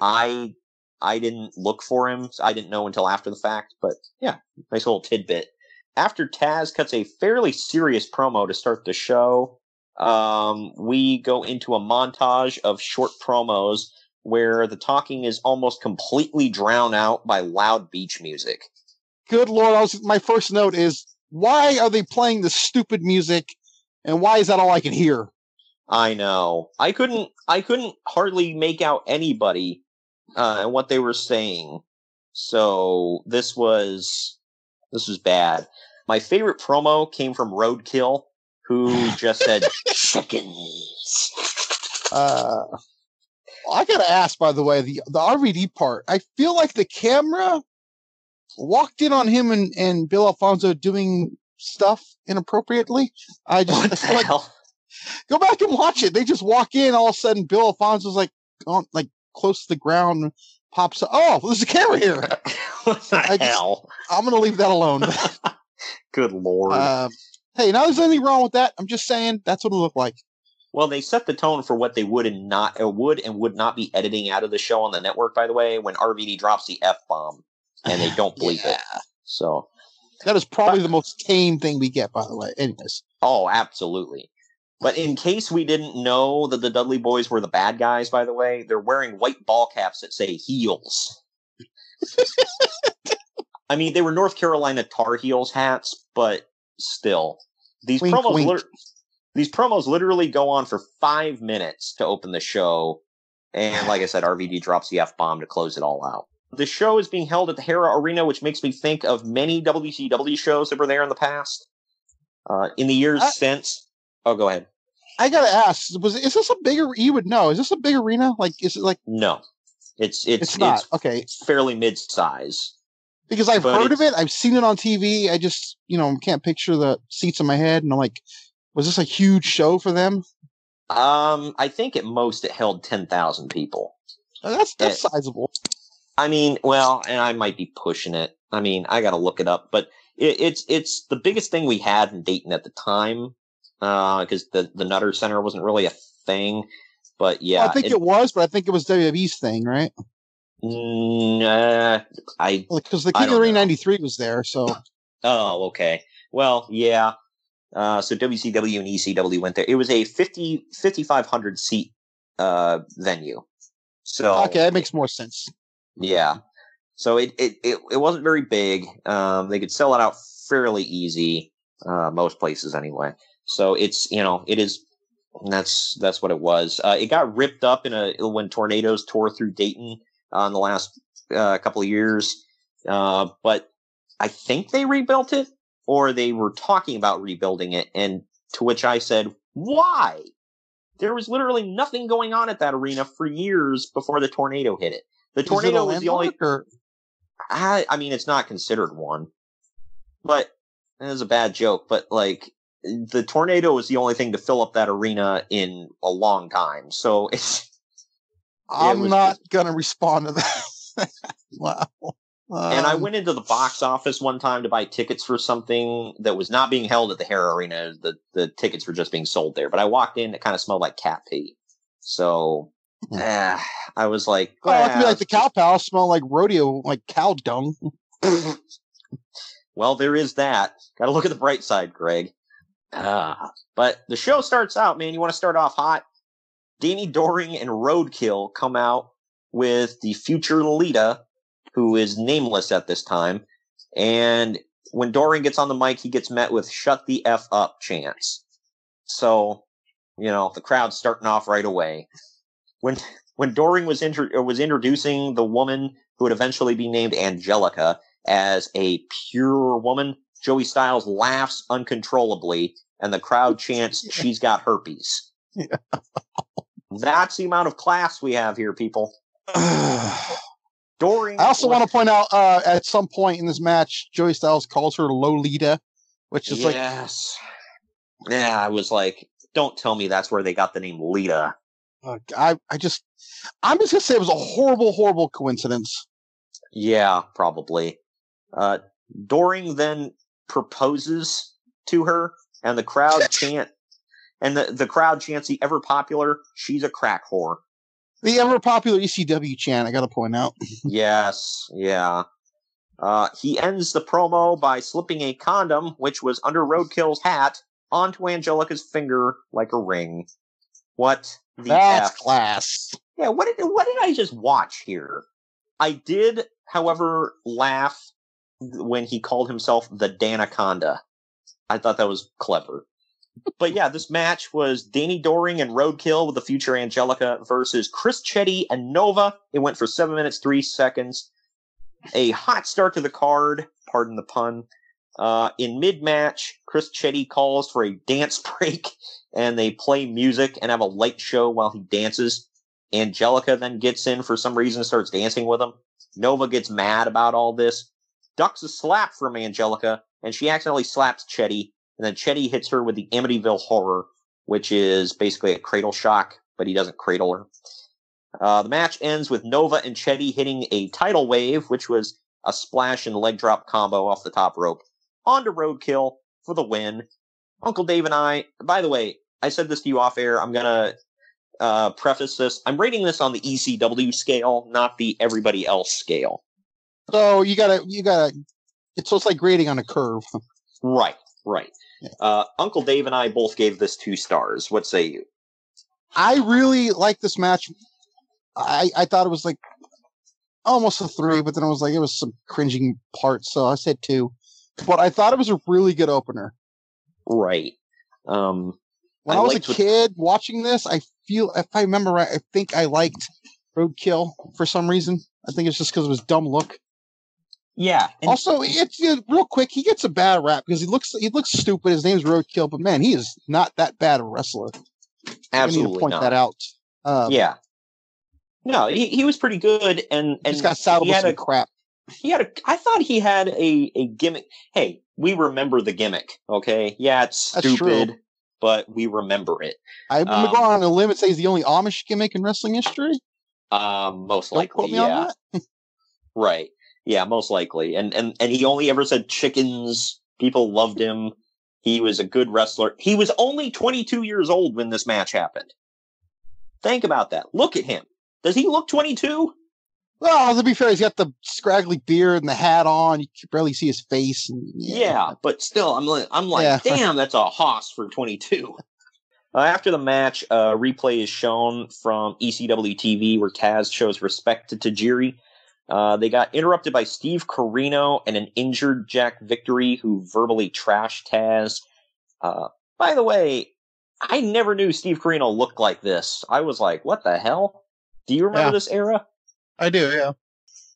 I, I didn't look for him. so I didn't know until after the fact, but yeah, nice little tidbit. After Taz cuts a fairly serious promo to start the show, um, we go into a montage of short promos where the talking is almost completely drowned out by loud beach music. Good lord, I was, my first note is why are they playing this stupid music, and why is that all I can hear? I know. I couldn't. I couldn't hardly make out anybody uh, and what they were saying. So this was this was bad. My favorite promo came from Roadkill, who just said <laughs> chickens. Uh, I gotta ask, by the way, the the RVD part. I feel like the camera walked in on him and, and Bill Alfonso doing stuff inappropriately. I just What I the feel like hell? go back and watch it. They just walk in, all of a sudden, Bill Alfonso's like on like close to the ground, pops up. Oh, there's a camera here. <laughs> what the I just- hell? I'm gonna leave that alone. <laughs> Good lord. um, hey, now there's anything wrong with that. I'm just saying that's what it looked like. Well, they set the tone for what they would and not uh, would and would not be editing out of the show on the network. By the way, when RVD drops the f bomb, and they don't <laughs> bleep it. So, That is probably the most tame thing we get, by the way. Anyways, oh, absolutely. But in case we didn't know that the Dudley Boys were the bad guys, by the way, they're wearing white ball caps that say heels. <laughs> I mean, they were North Carolina Tar Heels hats, but still, these Wink, promos, wink. lit- these promos literally go on for five minutes to open the show, and like I said, RVD drops the f bomb to close it all out. The show is being held at the Hara Arena, which makes me think of many WCW shows that were there in the past. Uh, in the years I- since, oh, go ahead. I gotta ask: Was is this a bigger? You would know. Is this a big arena? Like, is it like? No, it's it's It's not okay. fairly mid-size. Because I've but heard of it. I've seen it on TV. I just, you know, can't picture the seats in my head. And I'm like, was this a huge show for them? Um, I think at most it held ten thousand people. Uh, That's that's Eh. sizable. I mean, well, and I might be pushing it. I mean, I got to look it up, but it, it's it's the biggest thing we had in Dayton at the time, because the the Nutter Center wasn't really a thing. But yeah, Well, I think it, was, but I think it was WWE's thing, right? Mm, uh, I Because the King of the Ring '93 was there. So <laughs> Oh, okay. Well, yeah. Uh, so WCW and ECW went there. It was a 50, 5,500 seat uh, venue. So okay, that makes more sense. yeah. So it, it, it, it wasn't very big. Um, they could sell it out fairly easy, uh, most places anyway. So it's, you know, it is, that's, that's what it was. Uh, it got ripped up in a, when tornadoes tore through Dayton uh, in the last, uh, couple of years. Uh, but I think they rebuilt it or they were talking about rebuilding it. And to which I said, why? There was literally nothing going on at that arena for years before the tornado hit it. The tornado was the only. Or... I, I mean, it's not considered one, but it was a bad joke. But like, the tornado was the only thing to fill up that arena in a long time. So <laughs> it's. I'm not just... gonna respond to that. <laughs> wow. Um, and I went into the box office one time to buy tickets for something that was not being held at the Hara Arena. The the tickets were just being sold there. But I walked in, it kind of smelled like cat pee. So eh, I was like, oh, it be like the cow palace smell like rodeo, like cow dung. <laughs> well, there is that. Got to look at the bright side, Greg. Uh, but the show starts out, man. You want to start off hot? Danny Doring and Roadkill come out with the future Lita who is nameless at this time. And when Doring gets on the mic, he gets met with shut the F up chants. So, you know, the crowd's starting off right away. When, when Doring was, intro- uh, was introducing the woman who would eventually be named Angelica as a pure woman, Joey Styles laughs uncontrollably and the crowd chants, <laughs> she's got herpes. That's the amount of class we have here, people. <sighs> Doring. I also want to point out uh, at some point in this match, Joey Styles calls her Lolita, which is yes. like yes, yeah. I was like, don't tell me that's where they got the name Lita. Uh, I I just I'm just gonna say it was a horrible, horrible coincidence. Yeah, probably. Uh, Doring then proposes to her, and the crowd <laughs> chant, and the the crowd chants the ever popular "She's a crack whore." The ever popular ECW chant, I gotta point out. <laughs> yes, yeah. Uh, he ends the promo by slipping a condom, which was under Roadkill's hat, onto Angelica's finger like a ring. What the That's F? class. Yeah, what did what did I just watch here? I did, however, laugh when he called himself the Danaconda. I thought that was clever but yeah, this match was Danny Doring and Roadkill with the future Angelica versus Chris Chetti and Nova. It went for seven minutes, three seconds. A hot start to the card, pardon the pun. Uh, in mid match, Chris Chetti calls for a dance <laughs> break and they play music and have a light show while he dances. Angelica then gets in for some reason, starts dancing with him. Nova gets mad about all this, ducks a slap from Angelica, and she accidentally slaps Chetti and then Chetti hits her with the Amityville Horror, which is basically a cradle shock, but he doesn't cradle her. Uh, the match ends with Nova and Chetti hitting a tidal wave, which was a splash and leg drop combo off the top rope. On to Roadkill for the win. Uncle Dave and I, by the way, I said this to you off air. I'm gonna uh, preface this. I'm rating this on the ECW scale, not the everybody else scale. So you gotta, you gotta. It's so it's like grading on a curve. Right, right. Uh, Uncle Dave and I both gave this two stars. What say you? I really like this match. I I thought it was like almost a three, but then I was like it was some cringing parts, so I said two. But I thought it was a really good opener. Right. Um, when I, I was a kid what... watching this, I feel if I remember right, I think I liked Roadkill for some reason. I think it's just because of his dumb look. Yeah. also, it's you know, real quick. He gets a bad rap because he looks he looks stupid. His name's Roadkill, but man, he is not that bad a wrestler. Absolutely, I need to point not. that out. Um, yeah. No, he, he was pretty good, and and just got saddled with some a, crap. He had a. I thought he had a a gimmick. Hey, we remember the gimmick. Okay, yeah, it's stupid, but we remember it. I'm um, gonna go on a limb and say he's the only Amish gimmick in wrestling history. Um, most likely, yeah. <laughs> right. Yeah, most likely. And and and he only ever said chickens. People loved him. He was a good wrestler. He was only 22 years old when this match happened. Think about that. Look at him. Does he look 22? Well, to be fair, he's got the scraggly beard and the hat on. You can barely see his face. And, yeah. yeah. but still, I'm like, I'm like, yeah. damn, that's a hoss for 22. <laughs> Uh, after the match, a replay is shown from ECW TV where Taz shows respect to Tajiri Uh, they got interrupted by Steve Corino and an injured Jack Victory who verbally trashed Taz. Uh, by the way, I never knew Steve Corino looked like this. I was like, what the hell? Do you remember Yeah. this era? I do, yeah.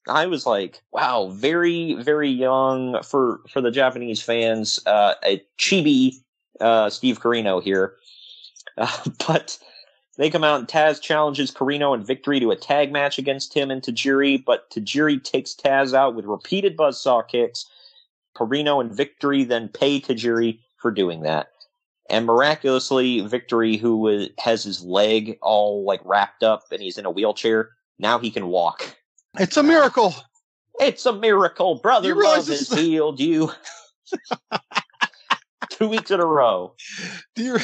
I was like, wow, very, very young for for the Japanese fans. Uh, a chibi uh, Steve Corino here, <laughs> uh, but they come out and Taz challenges Corino and Victory to a tag match against him and Tajiri, but Tajiri takes Taz out with repeated buzzsaw kicks. Corino and Victory then pay Tajiri for doing that. And miraculously, Victory, who has his leg all like wrapped up and he's in a wheelchair, now he can walk. It's a miracle. It's a miracle, brother. You Love has healed you. <laughs> Two weeks in a row. Do you,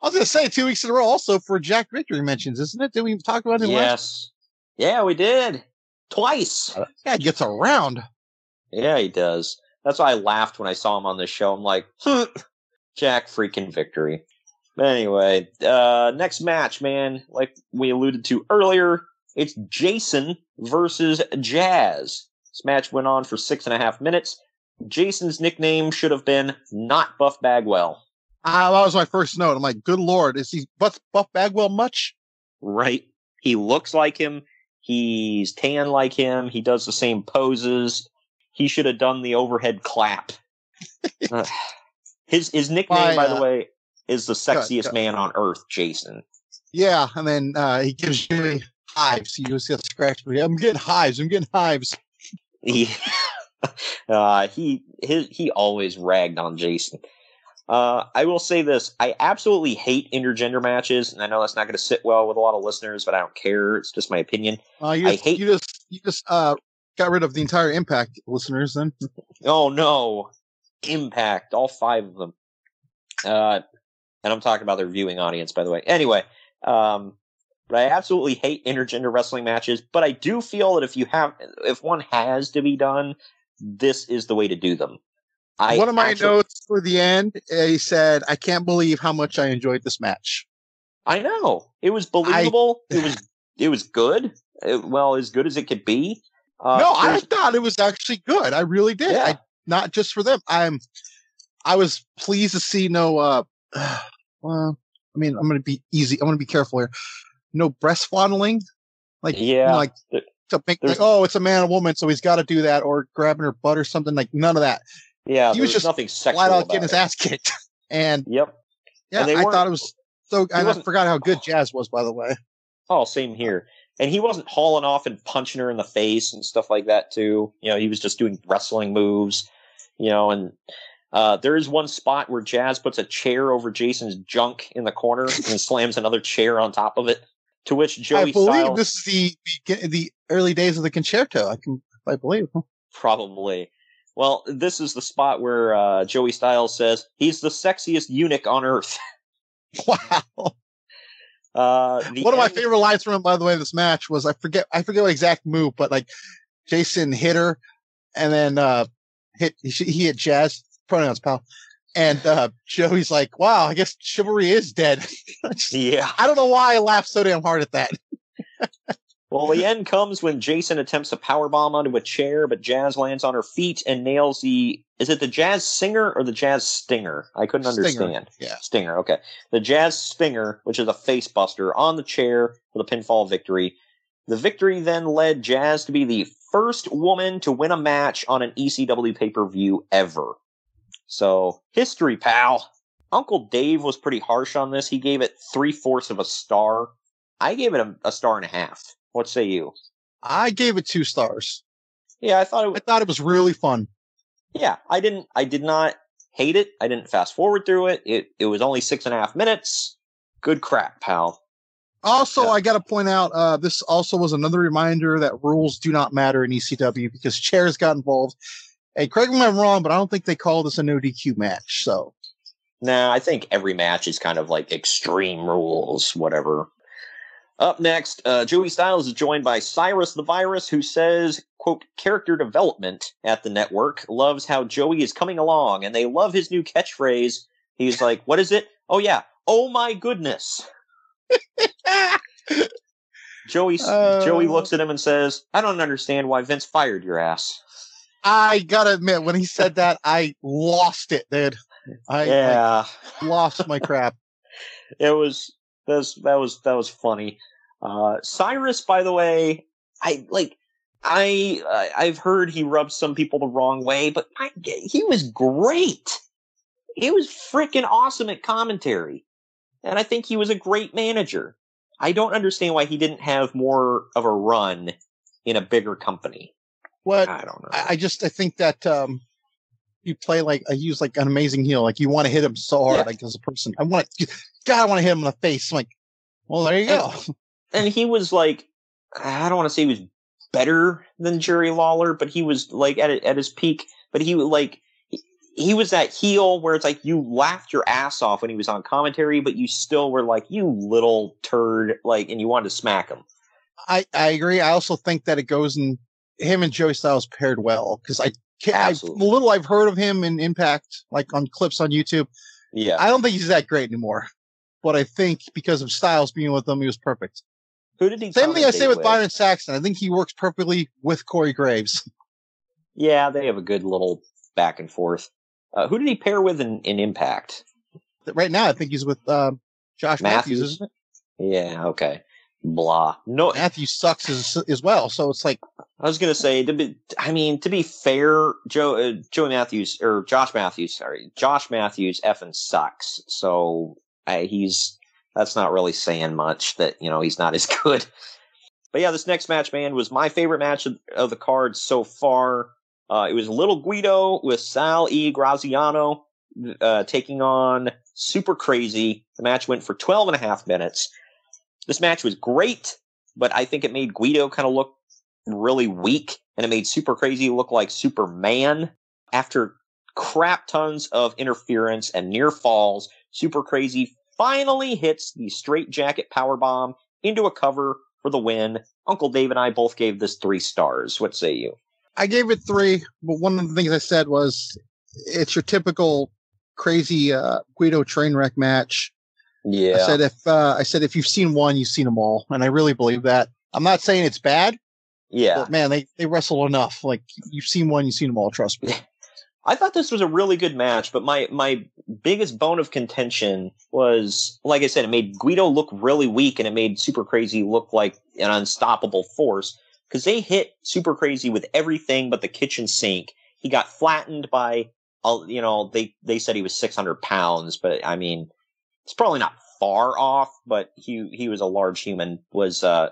I was going to say two weeks in a row also for Jack Victory mentions, isn't it? Did we talk about him last? Yes. Yeah, we did. Twice. Yeah, he gets around. Yeah, he does. That's why I laughed when I saw him on this show. I'm like, <laughs> Jack freaking victory. Anyway, uh, next match, man, like we alluded to earlier, it's Jason versus Jazz. This match went on for six and a half minutes. Jason's nickname should have been not Buff Bagwell. Ah, that was my first note. I'm like, good lord, is he Buff, Buff Bagwell much? Right? He looks like him. He's tan like him. He does the same poses. He should have done the overhead clap. <laughs> Uh, his his nickname, by the uh, way, is the sexiest man on earth, Jason. Yeah, and then uh, he gives you hives. You just get scratched. I'm getting hives. I'm getting hives. He <laughs> uh, he his, he always ragged on Jason. Uh, I will say this: I absolutely hate intergender matches, and I know that's not going to sit well with a lot of listeners, but I don't care. It's just my opinion. Uh, you I just, hate- you just you just uh, got rid of the entire impact listeners. Then <laughs> Oh no, Impact, all five of them. Uh, and I'm talking about their viewing audience, by the way. Anyway, um, but I absolutely hate intergender wrestling matches. But I do feel that if you have, if one has to be done, this is the way to do them. I one of my actually- notes for the end, uh, he said, "I can't believe how much I enjoyed this match." I know it was believable. it was <laughs> it was good. It- well, as good as it could be. Uh, no, I thought it was actually good. I really did. Yeah. I, not just for them. I'm. I was pleased to see no. uh <sighs> Well, I mean, I'm going to be easy. I'm going to be careful here. No breast fondling, like you know, Yeah, like to make like, oh, it's a man and woman, so he's got to do that, or grabbing her butt or something. Like none of that. Yeah, he was there's just nothing sexual Flat out getting his ass kicked, <laughs> and Yep. yeah, And I thought it was so. I forgot how good Jazz was, by the way. Oh, same here. And he wasn't hauling off and punching her in the face and stuff like that too. You know, he was just doing wrestling moves. You know, and uh, there is one spot where Jazz puts a chair over Jason's junk in the corner and <laughs> slams another chair on top of it. To which Joey I believe this is the, the the early days of the concerto. I can, I believe. probably. Well, this is the spot where uh, Joey Styles says he's the sexiest eunuch on earth. <laughs> Wow. Uh, One of my favorite lines from him, by the way, this match was I forget I forget what exact move, but like Jason hit her and then uh hit he, hit Jazz pronouns pal, and uh Joey's like, "Wow, I guess chivalry is dead." <laughs> Yeah. I don't know why I laughed so damn hard at that. <laughs> Well, the end comes when Jason attempts a power bomb onto a chair, but Jazz lands on her feet and nails the. Is it the Jazz Singer or the Jazz Stinger? I couldn't Stinger, understand. yeah. Stinger. Okay, the Jazz Stinger, which is a face buster, on the chair for the pinfall victory. The victory then led Jazz to be the first woman to win a match on an ECW pay per view ever. So history, pal. Uncle Dave was pretty harsh on this. He gave it three fourths of a star. I gave it a, a star and a half. What say you? I gave it two stars. Yeah, I thought it. I thought it was really fun. Yeah, I didn't. I did not hate it. I didn't fast forward through it. It it was only six and a half minutes. Good crap, pal. Also, I got to point out uh, this also was another reminder that rules do not matter in ECW because chairs got involved. Hey, correct me if I'm wrong, but I don't think they call this a no DQ match. So Nah, I think every match is kind of like extreme rules, whatever. Up next, uh, Joey Styles is joined by Cyrus the Virus, who says, quote, character development at the network, loves how Joey is coming along, and they love his new catchphrase. He's <laughs> like, what is it? Oh, yeah. Oh, my goodness. <laughs> Joey Uh, Joey looks at him and says, "I don't understand why Vince fired your ass." I gotta admit, when he said that, I lost it, dude. I, yeah, I lost my crap. <laughs> it was that was that was that was funny. Uh, Cyrus, by the way, I like. I uh, I've heard he rubs some people the wrong way, but I, he was great. He was freaking awesome at commentary, and I think he was a great manager. I don't understand why he didn't have more of a run in a bigger company. What I don't know. I, I just I think that um, you play like I use like an amazing heel. Like you want to hit him so hard, Yeah. like as a person. I want to, God, I want to hit him in the face. I'm like, well, there you go. and he was like I don't want to say he was better than Jerry Lawler, but he was like at at his peak. But he was like he, he was that heel where it's like you laughed your ass off when he was on commentary, but you still were like you little turd, like, and you wanted to smack him. I I agree. I also think that it goes in him and Joey Styles paired well because I can't. I, the little I've heard of him in Impact, like on clips on YouTube, Yeah, I don't think he's that great anymore. But I think because of Styles being with them, he was perfect. who did he? Same thing I say commentate with Byron Saxton. I think he works perfectly with Corey Graves. Yeah, they have a good little back and forth. Uh, who did he pair with in, in Impact? Right now, I think he's with um, Josh Matthews. Matthews. isn't Yeah, okay. Blah. No, it? Matthews sucks as as well. So it's like I was gonna say, to be, I mean, to be fair, Joe, uh, Joey Matthews or Josh Matthews, sorry, Josh Matthews effing sucks. So uh, he's that's not really saying much that you know he's not as <laughs> good. But yeah, this next match, man, was my favorite match of, of the card so far. Uh, it was Little Guido with Sal E. Graziano uh, taking on Super Crazy. The match went for 12 and a half minutes. This match was great, but I think it made Guido kind of look really weak, and it made Super Crazy look like Superman. After crap tons of interference and near falls, Super Crazy finally hits the straight jacket power bomb into a cover for the win. Uncle Dave and I both gave this three stars. What say you? I gave it three, but one of the things I said was it's your typical crazy uh, Guido train wreck match. Yeah. I said if uh, I said if you've seen one, you've seen them all, and I really believe that. I'm not saying it's bad, yeah. but man, they they wrestle enough. Like you've seen one, you've seen them all. Trust me. <laughs> I thought this was a really good match, but my my biggest bone of contention was, like I said, it made Guido look really weak, and it made Super Crazy look like an unstoppable force because they hit Super Crazy with everything but the kitchen sink. He got flattened by, uh, you know, they they said he was 600 pounds, but I mean, it's probably not far off, but he he was a large human. Was uh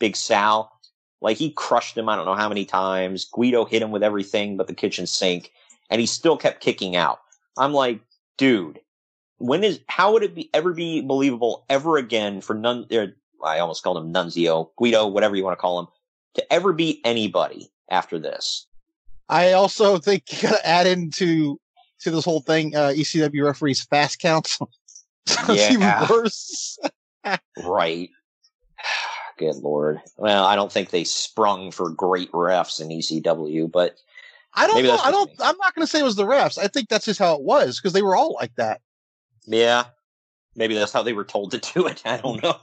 Big Sal? Like he crushed him. I don't know how many times. Guido hit him with everything but the kitchen sink and he still kept kicking out. I'm like, dude, when is how would it be ever be believable ever again for Nun? Er, I almost called him Nunzio, Guido, whatever you want to call him, to ever beat anybody after this. I also think you got to add into to this whole thing uh, ECW referees fast counts. So <laughs> it's even Yeah. worse. <laughs> Right. <sighs> Good lord. Well, I don't think they sprung for great refs in ECW, but I don't know. I don't. I'm not going to say it was the refs. I think that's just how it was because they were all like that. Yeah. Maybe that's how they were told to do it. <laughs> I don't know.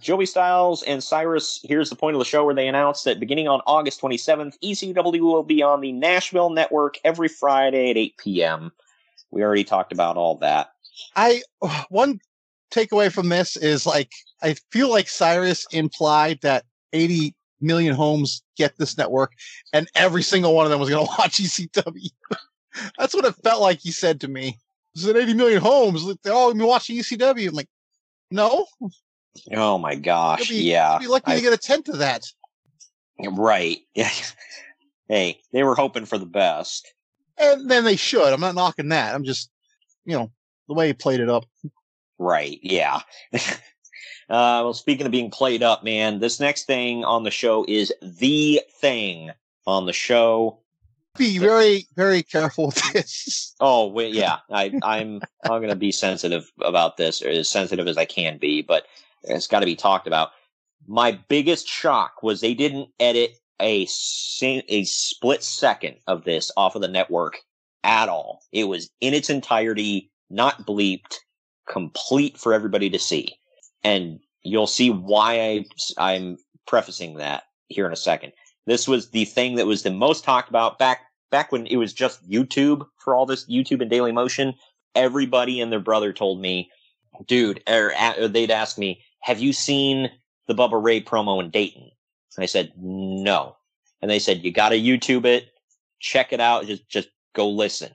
Joey Styles and Cyrus, here's the point of the show where they announced that beginning on August 27th, ECW will be on the Nashville Network every Friday at 8 p.m. We already talked about all that. I <sighs> one takeaway from this is like I feel like Cyrus implied that 80 million homes get this network, and every single one of them was going <laughs> to watch ECW. <laughs> That's what it felt like he said to me. Is 80 million homes. They're all going to be watching ECW. I'm like, no, Oh my gosh. be, yeah. you'll be lucky I- to get a tenth of that. right. <laughs> Yeah. hey, they were hoping for the best. And then they should. I'm not knocking that. I'm just, you know, the way he played it up. Right. Yeah. <laughs> uh, well, speaking of being played up, man, this next thing on the show is the thing on the show. Be very, very careful with this. Oh, wait, yeah. I, I'm I'm gonna be sensitive about this, or as sensitive as I can be, but it's got to be talked about. My biggest shock was they didn't edit a a split second of this off of the network at all. It was in its entirety, not bleeped, complete for everybody to see, and you'll see why I, I'm prefacing that here in a second. This was the thing that was the most talked about back back when it was just YouTube for all this YouTube and Daily Motion. Everybody and their brother told me, dude, or, or they'd ask me, "Have you seen the Bubba Ray promo in Dayton?" And I said, "No." And they said, "You got to YouTube it, check it out, just just go listen."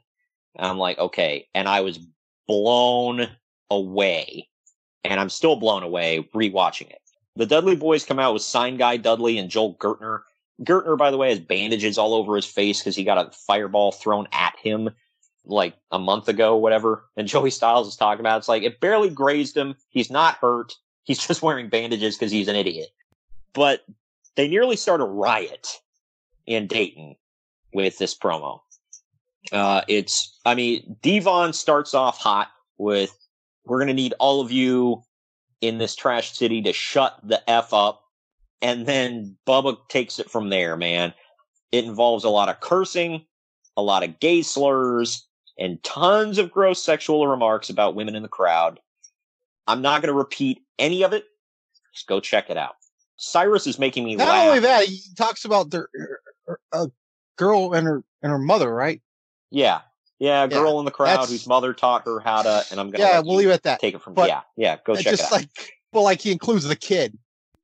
And I'm like, "Okay." And I was blown away, and I'm still blown away rewatching it. The Dudley Boys come out with Sign Guy Dudley and Joel Gertner. Gertner, by the way, has bandages all over his face because he got a fireball thrown at him like a month ago, whatever. And <laughs> Joey Styles is talking about it's like it barely grazed him. He's not hurt. He's <laughs> just wearing bandages because he's an idiot. But they nearly start a riot in Dayton with this promo. Uh, it's, I mean, Devon starts off hot with, we're going to need all of you in this trash city to shut the F up. And then Bubba takes it from there, man. It involves a lot of cursing, a lot of gay slurs, and tons of gross sexual remarks about women in the crowd. I'm not going to repeat any of it. Just go check it out. Cyrus is making me Not laugh. only that, he talks about their a girl and her and her mother, right? Yeah. Yeah, a girl Yeah, in the crowd whose mother taught her how to, and I'm gonna Yeah, we'll leave it at that. take it from But yeah, yeah. Go check just it out. like well, like he includes the kid.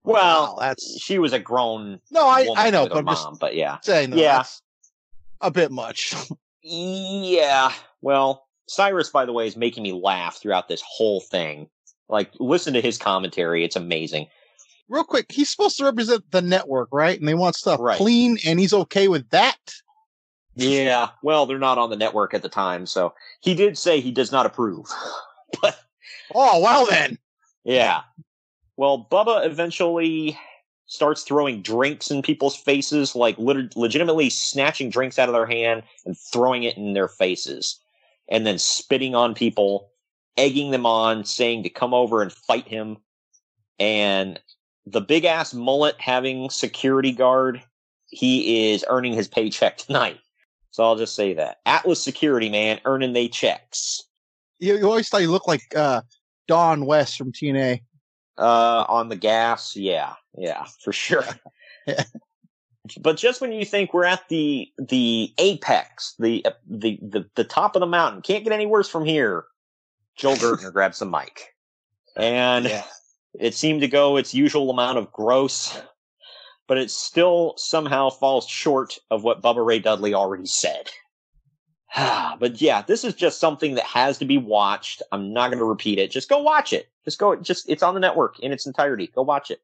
well, Wow, that's she was a grown no, I I know, but her I'm just mom, but yeah, saying, though, Yeah. a bit much. <laughs> yeah. Well, Cyrus, by the way, is making me laugh throughout this whole thing. Like, listen to his commentary; it's amazing. Real quick, he's supposed to represent the network, right? And they want stuff Right. clean, and he's okay with that. Yeah. Well, they're not on the network at the time, so he did say he does not approve. <laughs> but Oh well, then. Yeah. Well, Bubba eventually starts throwing drinks in people's faces, like lit- legitimately snatching drinks out of their hand and throwing it in their faces, and then spitting on people, egging them on, saying to come over and fight him. And the big ass mullet having security guard, he is earning his paycheck tonight. So I'll just say that. Atlas Security, man, earning they checks. You, you always thought you looked like uh, Don West from TNA. Uh, on the gas, yeah, yeah, <laughs> for sure. <laughs> but just when you think we're at the the apex, the the the the top of the mountain, can't get any worse from here. Joel Gertner <laughs> grabs the mic, and it seemed to go its usual amount of gross, but it still somehow falls short of what Bubba Ray Dudley already said. <sighs> but yeah, this is just something that has to be watched. I'm not going to repeat it. Just go watch it. Just go. Just it's on the network in its entirety. Go watch it.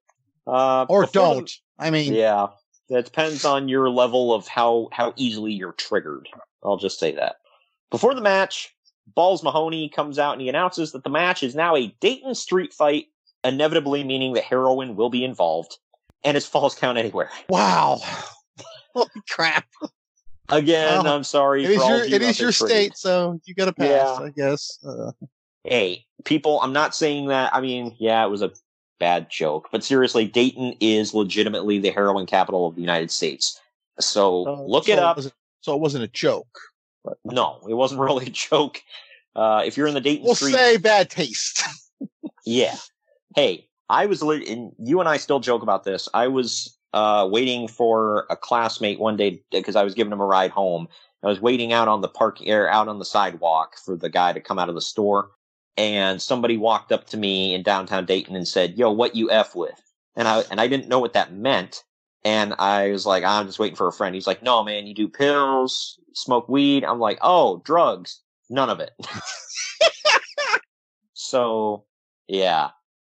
Uh, Or don't. I mean, yeah, that depends on your level of how how easily you're triggered. I'll just say that. Before the match, Balls Mahoney comes out and he announces that the match is now a Dayton street fight, inevitably meaning that heroin will be involved, and it's false count anywhere. <laughs> wow. Holy crap! Again, Well, I'm sorry. It is for all your of you it out is there your state, so you got to pass. Yeah. I guess. Uh, hey, people, I'm not saying that. I mean, yeah, it was a bad joke, but seriously, Dayton is legitimately the heroin capital of the United States. So look so it up. wasn't- so it wasn't a joke. No, it wasn't <laughs> really a joke. Uh, if you're in the Dayton We'll street, say bad taste. <laughs> yeah. Hey, I was, and you and I still joke about this. I was uh, waiting for a classmate one day because I was giving him a ride home. I was waiting out on the park or out on the sidewalk for the guy to come out of the store, and somebody walked up to me in downtown Dayton and said, "Yo, what you f with?" And I and I didn't know what that meant. And I was like, I'm just waiting for a friend. He's like, No, man, you do pills, smoke weed. I'm like, Oh, drugs. None of it. <laughs> so, yeah.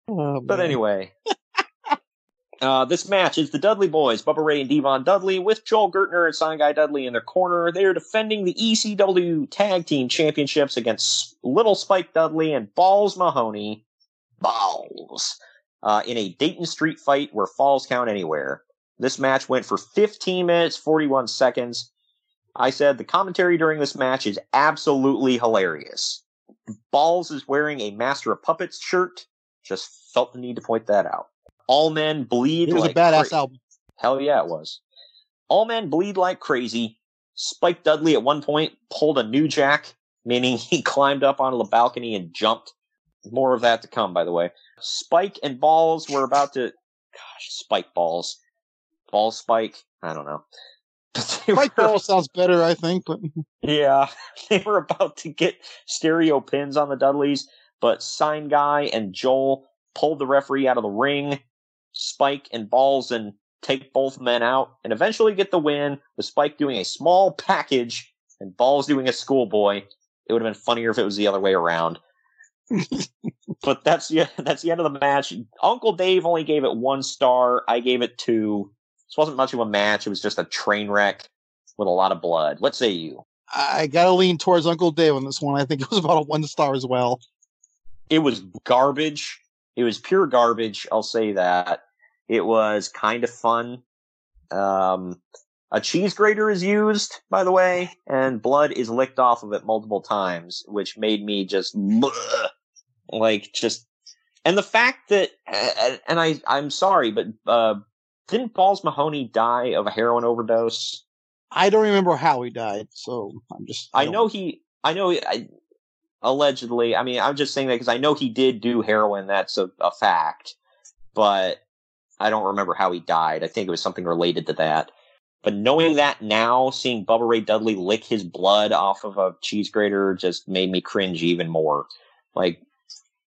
Oh, But man. anyway, <laughs> uh, this match is the Dudley Boys, Bubba Ray and Devon Dudley, with Joel Gertner and Sign Guy Dudley in their corner. They are defending the ECW Tag Team Championships against Little Spike Dudley and Balls Mahoney. Balls. Uh, in a Dayton Street fight where falls count anywhere. This match went for 15 minutes, 41 seconds. I said the commentary during this match is absolutely hilarious. Balls is wearing a Master of Puppets shirt. Just felt the need to point that out. All men bleed. It was like a badass cra- album. Hell yeah, it was. All men bleed like crazy. Spike Dudley at one point pulled a new jack, meaning <laughs> he climbed up onto the balcony and jumped. More of that to come, by the way. Spike and Balls were about to gosh, spike balls, ball spike. I don't know. <laughs> Spike ball sounds better, I think, but <laughs> Yeah, they were about to get stereo pins on the Dudleys, but Sign Guy and Joel pulled the referee out of the ring. Spike and Balls and take both men out, and eventually get the win. With Spike doing a small package and Balls doing a schoolboy. It would have been funnier if it was the other way around. <laughs> but that's the that's the end of the match. Uncle Dave only gave it one star. I gave it two. This wasn't much of a match. It was just a train wreck with a lot of blood. What say you? I gotta lean towards Uncle Dave on this one. I think it was about a one star as well. It was garbage. It was pure garbage. I'll say that. It was kind of fun. Um, a cheese grater is used, by the way, and blood is licked off of it multiple times, which made me just bleh, like just. And the fact that, and I, I'm sorry, but uh, didn't Balls Mahoney die of a heroin overdose? I don't remember how he died, so I'm just. I know he. I know. I, allegedly. I mean, I'm just saying that because I know he did do heroin. That's a, a fact, but I don't remember how he died. I think it was something related to that. But knowing that now, seeing Bubba Ray Dudley lick his blood off of a cheese grater just made me cringe even more. Like,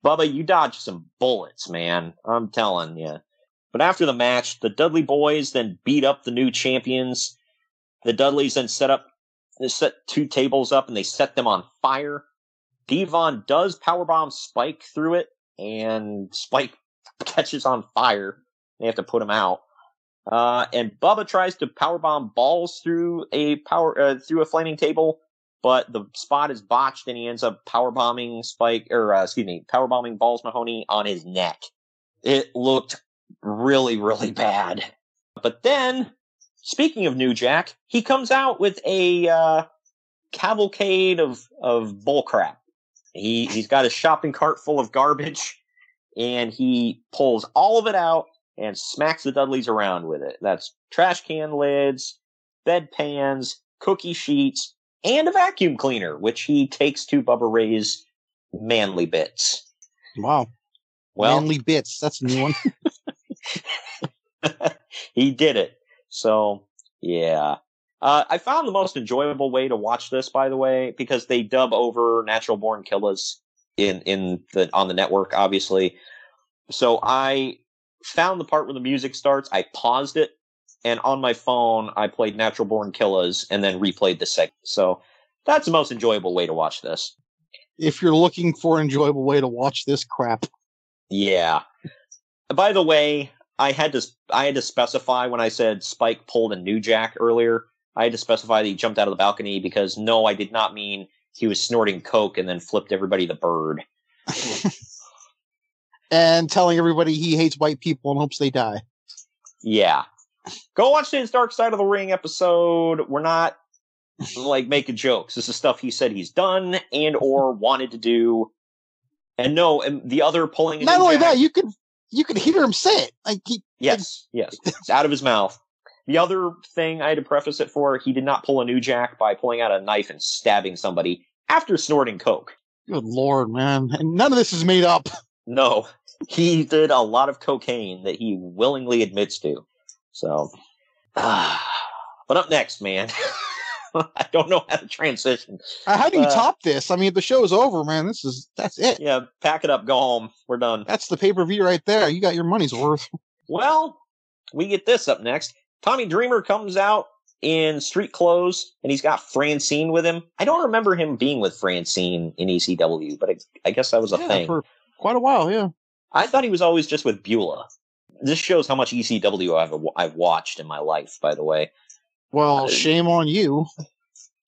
Bubba, you dodged some bullets, man. I'm telling you. But after the match, the Dudley boys then beat up the new champions. The Dudleys then set up, set two tables up and they set them on fire. Devon does powerbomb Spike through it, and Spike <laughs> catches on fire. They have to put him out. Uh, and Bubba tries to powerbomb balls through a power uh, through a flaming table, but the spot is botched, and he ends up powerbombing Spike, or uh, excuse me, powerbombing Balls Mahoney on his neck. It looked really, really bad. But then, speaking of New Jack, he comes out with a uh, cavalcade of of bullcrap. He he's got a shopping cart full of garbage, and he pulls all of it out and smacks the Dudleys around with it. That's trash can lids, bed pans, cookie sheets, and a vacuum cleaner, which he takes to Bubba Ray's manly bits. Wow. Well, Manly bits. That's a new one. <laughs> he did it. So, yeah. Uh, I found the most enjoyable way to watch this, by the way, because they dub over Natural Born Killers in in the on the network, obviously. So I found the part where the music starts. I paused it, and on my phone, I played Natural Born Killers and then replayed the segment. So that's the most enjoyable way to watch this. if you're looking for an enjoyable way to watch this crap. Yeah. By the way, I had to I had to specify when I said Spike pulled a New Jack earlier. I had to specify that he jumped out of the balcony because no, I did not mean he was snorting coke and then flipped everybody the bird. <laughs> and telling everybody he hates white people and hopes they die. Yeah. Go watch his Dark Side of the Ring episode. We're not like making jokes. This is stuff he said he's done and or wanted to do. And no, and the other pulling Not only Jack- that, you could you could hear him say it. Like he, Yes, yes. It's out of his mouth. The other thing I had to preface it for, he did not pull a new jack by pulling out a knife and stabbing somebody after snorting coke. good lord, man, and none of this is made up. <laughs> No, he did a lot of cocaine that he willingly admits to. So, <sighs> but up next, man, <laughs> I don't know how to transition. Uh, How do you Uh, top this? I mean, the show is over, man. This is that's it. Yeah, pack it up, go home. We're done. That's the pay per view right there. You got your money's worth. Well, we get this up next. Tommy Dreamer comes out in street clothes and he's got Francine with him. I don't remember him being with Francine in ECW, but I, I guess that was a Yeah, thing. for quite a while. Yeah. I thought he was always just with Beulah. This shows how much ECW I've, I've watched in my life, by the way. Well, uh, shame on you.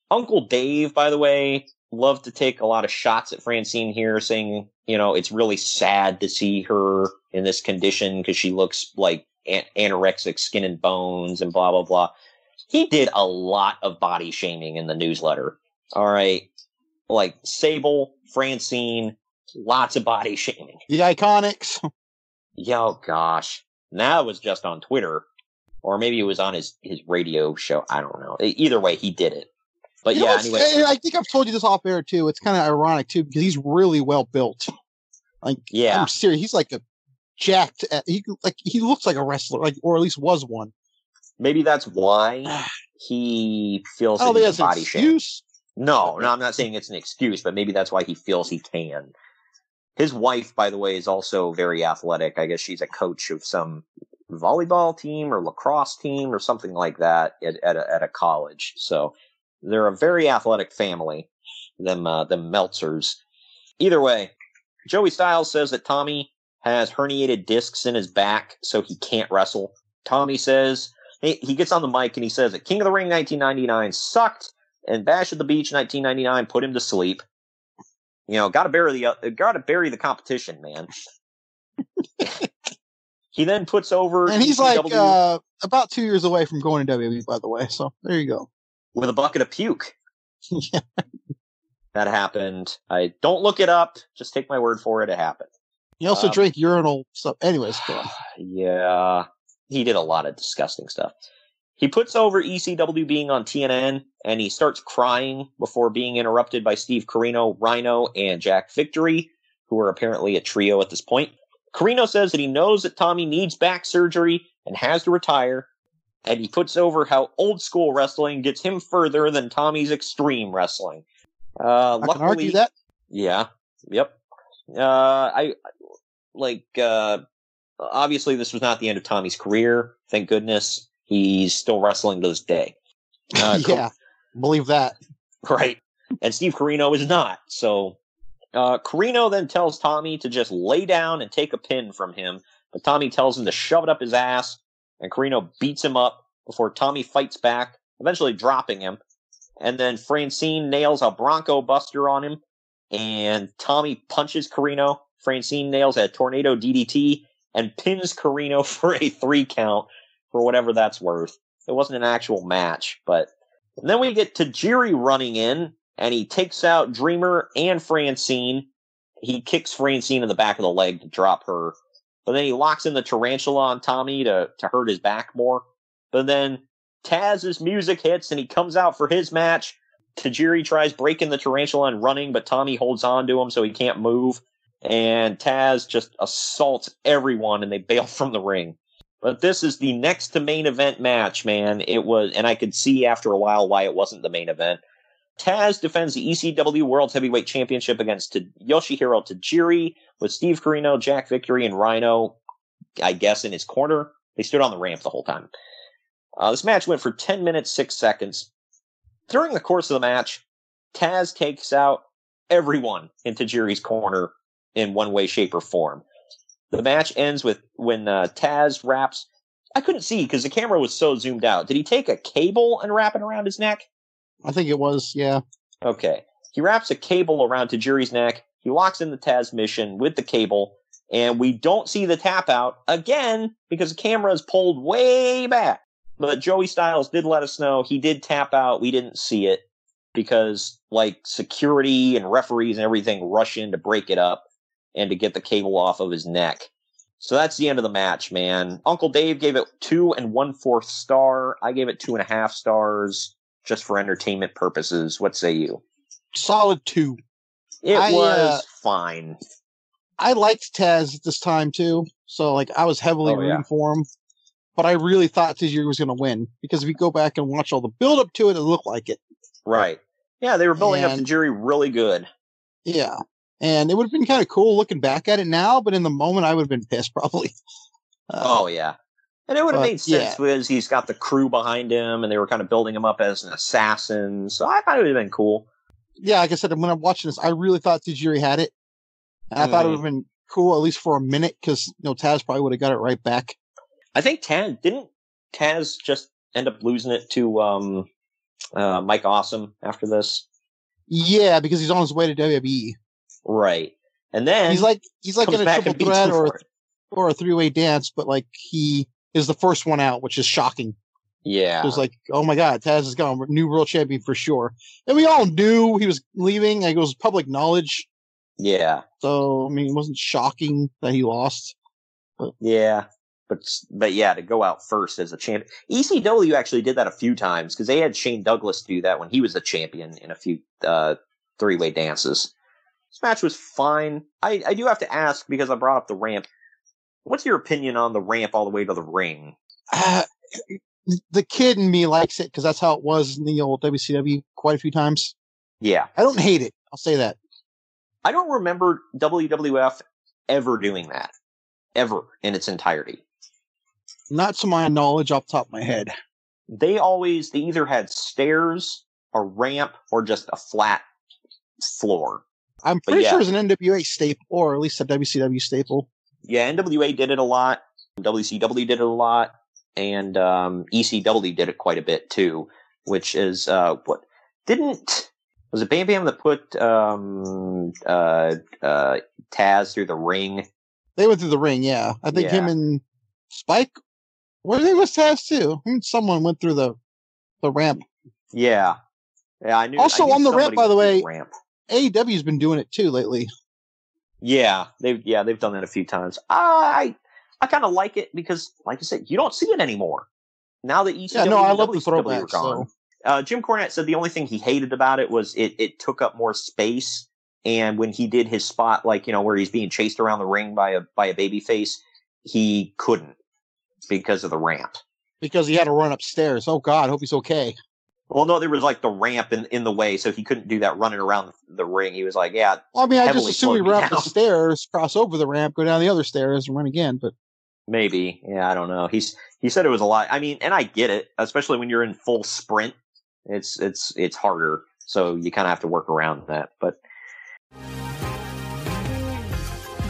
Uncle Dave, by the way, loved to take a lot of shots at Francine here, saying, you know, it's really sad to see her in this condition because she looks like an- anorexic skin and bones and blah, blah, blah. He did a lot of body shaming in the newsletter. All right. Like Sable, Francine, lots of body <laughs> shaming. The Iconics. Yo, gosh. Now it was just on Twitter. Or maybe it was on his, his radio show. I don't know. Either way, he did it. But You yeah, anyway. I I think I've told you this off air too. It's kind of ironic too because he's really well built. Like, Yeah. I'm serious. He's like a jacked. At, he like he looks like a wrestler, like or at least was one. Maybe that's why <sighs> he feels don't that he's that's an body shame. No, no, I'm not saying it's an excuse, but maybe that's why he feels he can. His wife, by the way, is also very athletic. I guess she's a coach of some volleyball team or lacrosse team or something like that at, at, a, at a college. So they're a very athletic family, them, uh, them Meltzers. Either way, Joey Styles says that Tommy has herniated discs in his back, so he can't wrestle. Tommy says, he, gets on the mic and he says that King of the Ring 1999 sucked and Bash at the Beach 1999 put him to sleep. You know, got to bury the uh, got to bury the competition, man. <laughs> he then puts over And he's like uh, about two years away from going to WWE, by the way. So there you go. with a bucket of puke. <laughs> yeah. That happened. I don't look it up. Just take my word for it. It happened. He also Um, drank urinal stuff. Anyways. <sighs> Yeah, he did a lot of disgusting stuff. He puts over ECW being on TNN and he starts crying before being interrupted by Steve Corino, Rhino, and Jack Victory, who are apparently a trio at this point. Corino says that he knows that Tommy needs back surgery and has to retire, and he puts over how old school wrestling gets him further than Tommy's extreme wrestling. Uh, I can luckily, argue that. yeah. Yep. Uh, I like. Uh, obviously, this was not the end of Tommy's career. Thank goodness he's still wrestling to this day. <laughs> Uh, yeah, believe that. <laughs> Right. And Steve Corino is not. So uh, Corino then tells Tommy to just lay down and take a pin from him, but Tommy tells him to shove it up his ass, and Corino beats him up before Tommy fights back, eventually dropping him. And then Francine nails a Bronco Buster on him, and Tommy punches Corino. Francine nails a Tornado DDT and pins Corino <laughs> for a three count for whatever that's worth. It wasn't an actual match, but and then we get Tajiri running in, and he takes out Dreamer and Francine. He kicks Francine in the back of the leg to drop her. But then he locks in the tarantula on Tommy to, to hurt his back more. But then Taz's music hits and he comes out for his match. Tajiri tries breaking the tarantula and running, but Tommy holds on to him so he can't move. And Taz just assaults everyone and they bail <laughs> from the ring. But this is the next to main event match, man. It was, and I could see after a while why it wasn't the main event. Taz defends the ECW World Heavyweight Championship against Yoshihiro Tajiri with Steve Corino, Jack Victory, and Rhino, I guess, in his corner. They stood on the ramp the whole time. Uh, this match went for 10 minutes, 6 seconds. During the course of the match, Taz takes out everyone in Tajiri's corner in one way, shape, or form. The match ends with when uh, Taz wraps. I couldn't see because the camera was so zoomed out. Did he take a cable and wrap it around his neck? I think it was. Yeah. Okay. He wraps a cable around Tajiri's neck. He locks in the Tazmission with the cable, and we don't see the tap out again because the camera is pulled way back. But Joey Styles did let us know he did tap out. We didn't see it because, like, security and referees and everything rush in to break it up and to get the cable off of his neck. So that's the end of the match, man. Uncle Dave gave it two and one fourth star. I gave it two and a half stars just for entertainment purposes. What say you? Solid two. It I, was uh, fine. I liked Taz at this time too, so like I was heavily Oh, yeah. rooting for him. But I really thought Tajiri was going to win because if you go back and watch all the build up to it, it looked like it. Right. Yeah, they were building up Tajiri really good. Yeah, and it would have been kind of cool looking back at it now, but in the moment, I would have been pissed <laughs> probably. Uh, oh yeah. And it would have made sense yeah. because he's got the crew behind him and they were kind of building him up as an assassin. So I thought it would have been cool. yeah, like I said, when I'm watching this, I really thought Tajiri had it. And I thought it would have been cool at least for a minute because you know Taz probably would have got it right back. I think Taz didn't Taz just end up losing it to um uh Mike Awesome after this. Yeah, because he's on his way to WWE. Right. And then he's like he's like in a triple threat or it. or a three way dance, but like he is the first one out, which is shocking. Yeah. It was like, oh my god, Taz is gone, new world champion for sure. And we all knew he was leaving. Like it was public knowledge. Yeah. So I mean, it wasn't shocking that he lost. But. Yeah. But but yeah, to go out first as a champion. ECW actually did that a few times because they had Shane Douglas do that when he was the champion in a few uh, three way dances. This match was fine. I, I do have to ask because I brought up the ramp. What's your opinion on the ramp all the way to the ring? Uh, the kid in me likes it because that's how it was in the old WCW quite a few times. Yeah. I don't hate it. I'll say that. I don't remember WWF ever doing that. Ever in its entirety. Not to my knowledge off the top of my head. They always, they either had stairs, a ramp, or just a flat floor. I'm pretty yeah. sure it's an NWA staple, or at least a WCW staple. Yeah, NWA did it a lot. WCW did it a lot. And um, ECW did it quite a bit too, which is uh, what didn't was it Bam Bam that put um, uh, uh, Taz through the ring? They went through the ring, yeah. I think him and Spike, were they was Taz too? Someone went through the the ramp. Yeah, yeah. I knew. Also I knew on the ramp, by the way, ramp. AEW's been doing it too lately. Yeah, they've yeah they've done that a few times. I I kind of like it because, like I said, you don't see it anymore. Now that ECW Yeah, no, I love the are gone. so- Uh, Jim Cornette said the only thing he hated about it was it it took up more space, and when he did his spot, like you know where he's being chased around the ring by a by a baby face, he couldn't because of the ramp. because he had to run upstairs. Oh God, hope he's okay. Well, no, there was like the ramp in, in the way, so he couldn't do that running around the ring. He was like, yeah. Well, I mean, I just assume he ran up the <laughs> stairs, cross over the ramp, go down the other stairs, and run again. But Maybe. Yeah, I don't know. He's he said it was a lot. I mean, and I get it, especially when you're in full sprint. It's it's it's harder. So you kind of have to work around that. But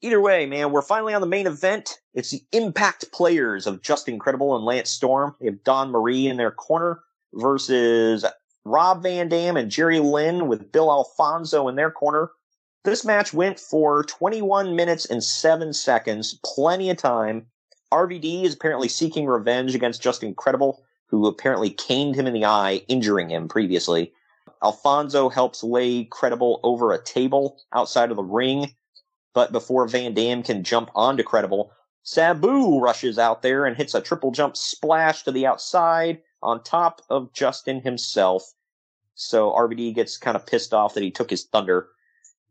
Either way, man, we're finally on the main event. It's the Impact players of Justin Credible and Lance Storm. They have Dawn Marie in their corner versus Rob Van Dam and Jerry Lynn with Bill Alfonso in their corner. This match went for 21 minutes and 7 seconds, plenty of time. RVD is apparently seeking revenge against Justin Credible, who apparently caned him in the eye, injuring him previously. Alfonso helps lay Credible over a table outside of the ring, but before Van Dam can jump onto Credible, Sabu rushes out there and hits a triple jump splash to the outside on top of Justin himself. So RVD gets kind of pissed off that he took his thunder.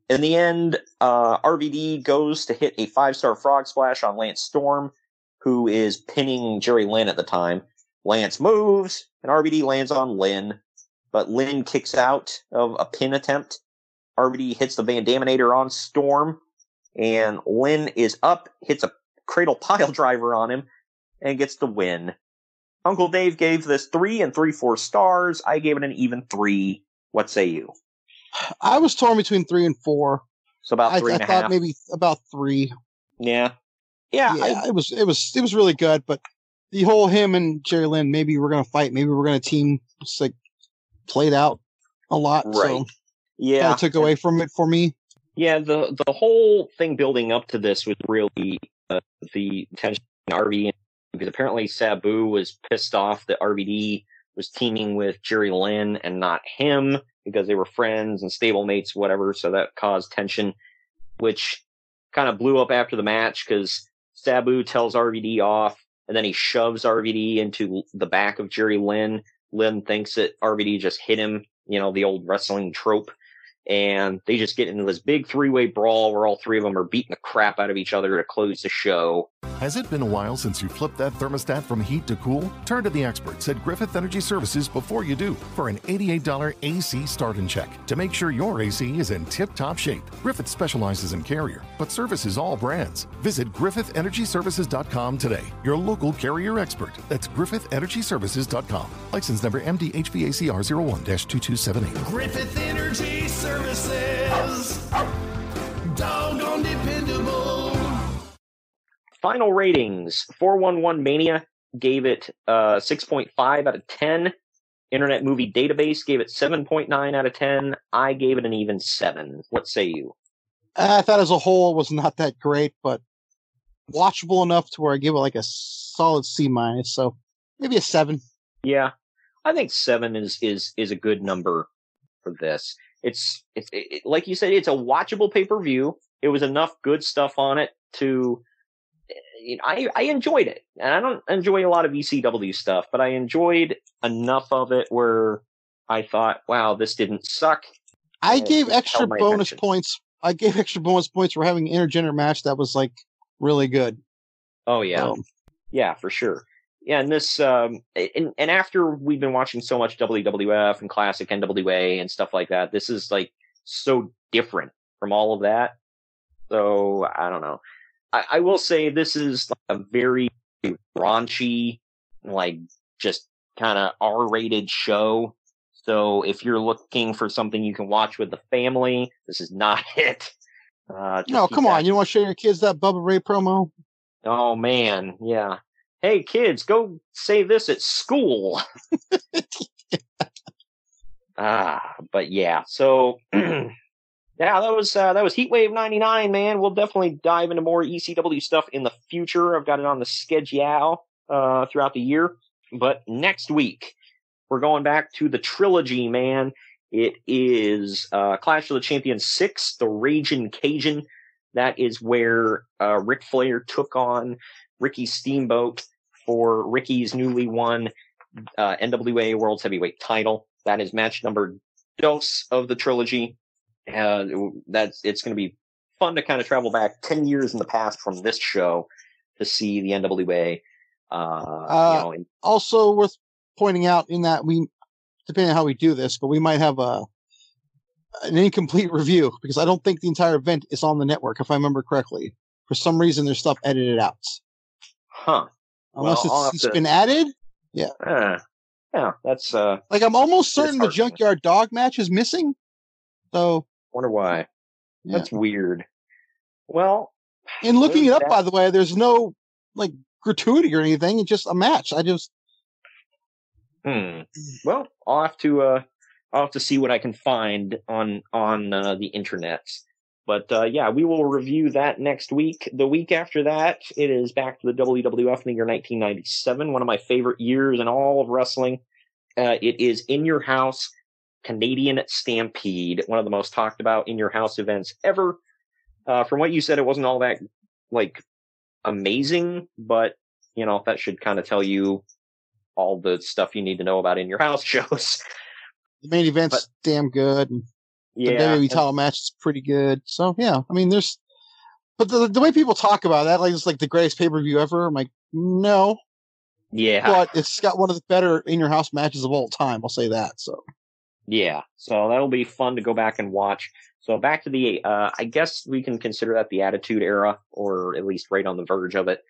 In the end, uh, RVD goes to hit a five star frog splash on Lance Storm, who is pinning Jerry Lynn at the time. Lance moves, and RVD lands on Lynn, but Lynn kicks out of a pin attempt. RVD hits the Van Daminator on Storm, and Lynn is up, hits a cradle pile <laughs> driver on him, and gets the win. Uncle Dave gave this three and three four stars. I gave it an even three. What say you? I was torn between three and four. So about I, three I and a thought half. maybe about three. Yeah, yeah, yeah. it was it was it was really good, but the whole him and Jerry Lynn, maybe we're gonna fight, maybe we're gonna team. It's like played out a lot. So Right. Yeah. kinda took away from it for me. Yeah, the the whole thing building up to this was really uh, the tension RVD because apparently Sabu was pissed off that RVD was teaming with Jerry Lynn and not him because they were friends and stablemates, whatever. So that caused tension, which kind of blew up after the match because Sabu tells RVD off and then he shoves RVD into the back of Jerry Lynn. Lynn thinks that RVD just hit him, you know, the old wrestling trope and they just get into this big three way brawl where all three of them are beating the crap out of each other to close the show. Has it been a while since you flipped that thermostat from heat to cool? Turn to the experts at Griffith Energy Services before you do for an $88 AC start and check to make sure your AC is in tip top shape. Griffith specializes in carrier, but services all brands. Visit GriffithEnergyServices.com today, your local carrier expert. That's GriffithEnergyServices.com. License number MDHVACR 01 2278. Griffith Energy Services. Doggone dependable. Final ratings 411 Mania gave it uh, 6.5 out of 10. Internet Movie Database gave it 7.9 out of 10. I gave it an even 7. What say you? I thought as a whole it was not that great, but watchable enough to where I give it like a solid C minus. So maybe a seven. Yeah, I think seven is is is a good number for this. It's it's it, like you said, it's a watchable pay per view. It was enough good stuff on it to. You know, I I enjoyed it, and I don't enjoy a lot of ECW stuff, but I enjoyed enough of it where I thought, wow, this didn't suck. I gave extra bonus attention. points. I gave extra bonus points for having an intergender match that was like really good. Oh yeah, Um, yeah, for sure. Yeah, and this, um, and, and after we've been watching so much WWF and classic NWA and stuff like that, this is like so different from all of that. So I don't know. I, I will say this is a very raunchy, like just kind of R-rated show. So if you're looking for something you can watch with the family, this is not <laughs> it. Uh, no, come that on. You don't want to show your kids that Bubba Ray promo? Oh man, yeah. Hey kids, go say this at school. <laughs> ah, but yeah. So <clears throat> yeah, that was uh, that was Heatwave '99, man. We'll definitely dive into more ECW stuff in the future. I've got it on the schedule uh, throughout the year. But next week, we're going back to the trilogy, man. It is uh, Clash of the Champions six, the Raging Cajun. That is where uh, Ric Flair took on Ricky Steamboat for Ricky's newly won uh, NWA World's Heavyweight title. That is match number dos of the trilogy. Uh, that's it's going to be fun to kind of travel back ten years in the past from this show to see the NWA. Uh, Uh, you know, in- Also worth pointing out in that we, depending on how we do this, but we might have a an incomplete review because I don't think the entire event is on the network, if I remember correctly. For some reason, there's stuff edited out. Huh? Unless Well, it's, it's to- been added. Yeah. Uh, yeah, that's uh. Like I'm almost certain the junkyard dog match is missing. So Wonder why. Yeah. That's weird. Well, in looking it up, that. by the way, there's no like gratuity or anything. It's just a match. I just Hmm. Well, I'll have to uh, I'll have to see what I can find on on uh, the internet. But uh, yeah, we will review that next week. The week after that, it is back to the WWF in the year 1997, one of my favorite years in all of wrestling. Uh, it is in your house Canadian Stampede, one of the most talked about in your house events ever. Uh, from what you said, it wasn't all that like amazing, but you know that should kind of tell you all the stuff you need to know about in your house <laughs> shows. the main event's damn good. Yeah, the WWE title match is pretty good. So yeah, I mean, there's, but the the way people talk about that, like it's like the greatest pay per view ever. I'm like, no, yeah, but it's got one of the better in your house matches of all time. I'll say that. So yeah. So that'll be fun to go back and watch. So back to the, uh, I guess we can consider that the Attitude Era, or at least right on the verge of it.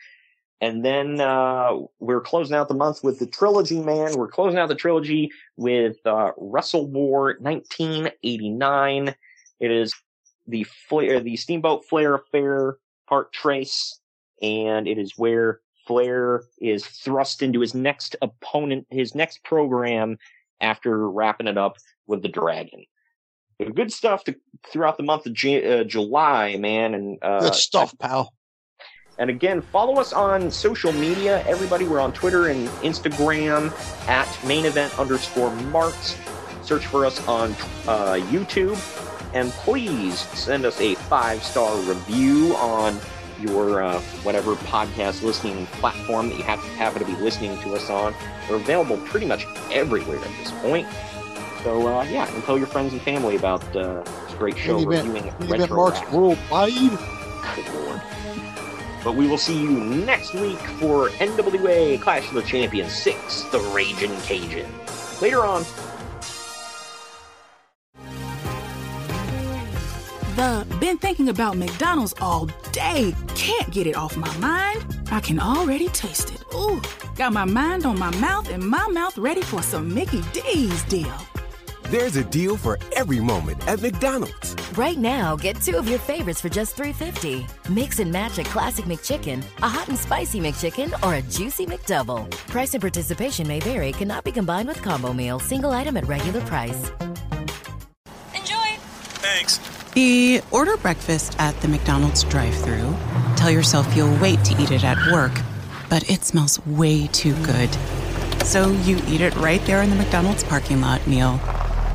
And then uh, we're closing out the month with the trilogy, man. We're closing out the trilogy with uh, Wrestle War 1989. It is the Flair, the Steamboat Flair affair part tres, and it is where Flair is thrust into his next opponent, his next program after wrapping it up with the Dragon. Good stuff to, throughout the month of Ju- uh, July, man, and uh, good stuff, pal. And again, follow us on social media. Everybody, we're on Twitter and Instagram at main event underscore marks. Search for us on uh, YouTube. And please send us a five star review on your uh, whatever podcast listening platform that you have happen to be listening to us on. We're available pretty much everywhere at this point. So uh, yeah, and tell your friends and family about uh, this great show Main event, reviewing main event Marks worldwide. Good lord. But we will see you next week for NWA Clash of the Champions 6, The Raging Cajun. Later on. The been thinking about McDonald's all day. Can't get it off my mind. I can already taste it. Ooh, got my mind on my mouth and my mouth ready for some Mickey D's deal. There's a deal for every moment at McDonald's. Right now, get two of your favorites for just $3.50. Mix and match a classic McChicken, a hot and spicy McChicken, or a juicy McDouble. Price and participation may vary, cannot be combined with combo meal, single item at regular price. Enjoy! Thanks. The order breakfast at the McDonald's drive thru Tell yourself you'll wait to eat it at work, but it smells way too good. So you eat it right there in the McDonald's parking lot meal.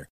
designer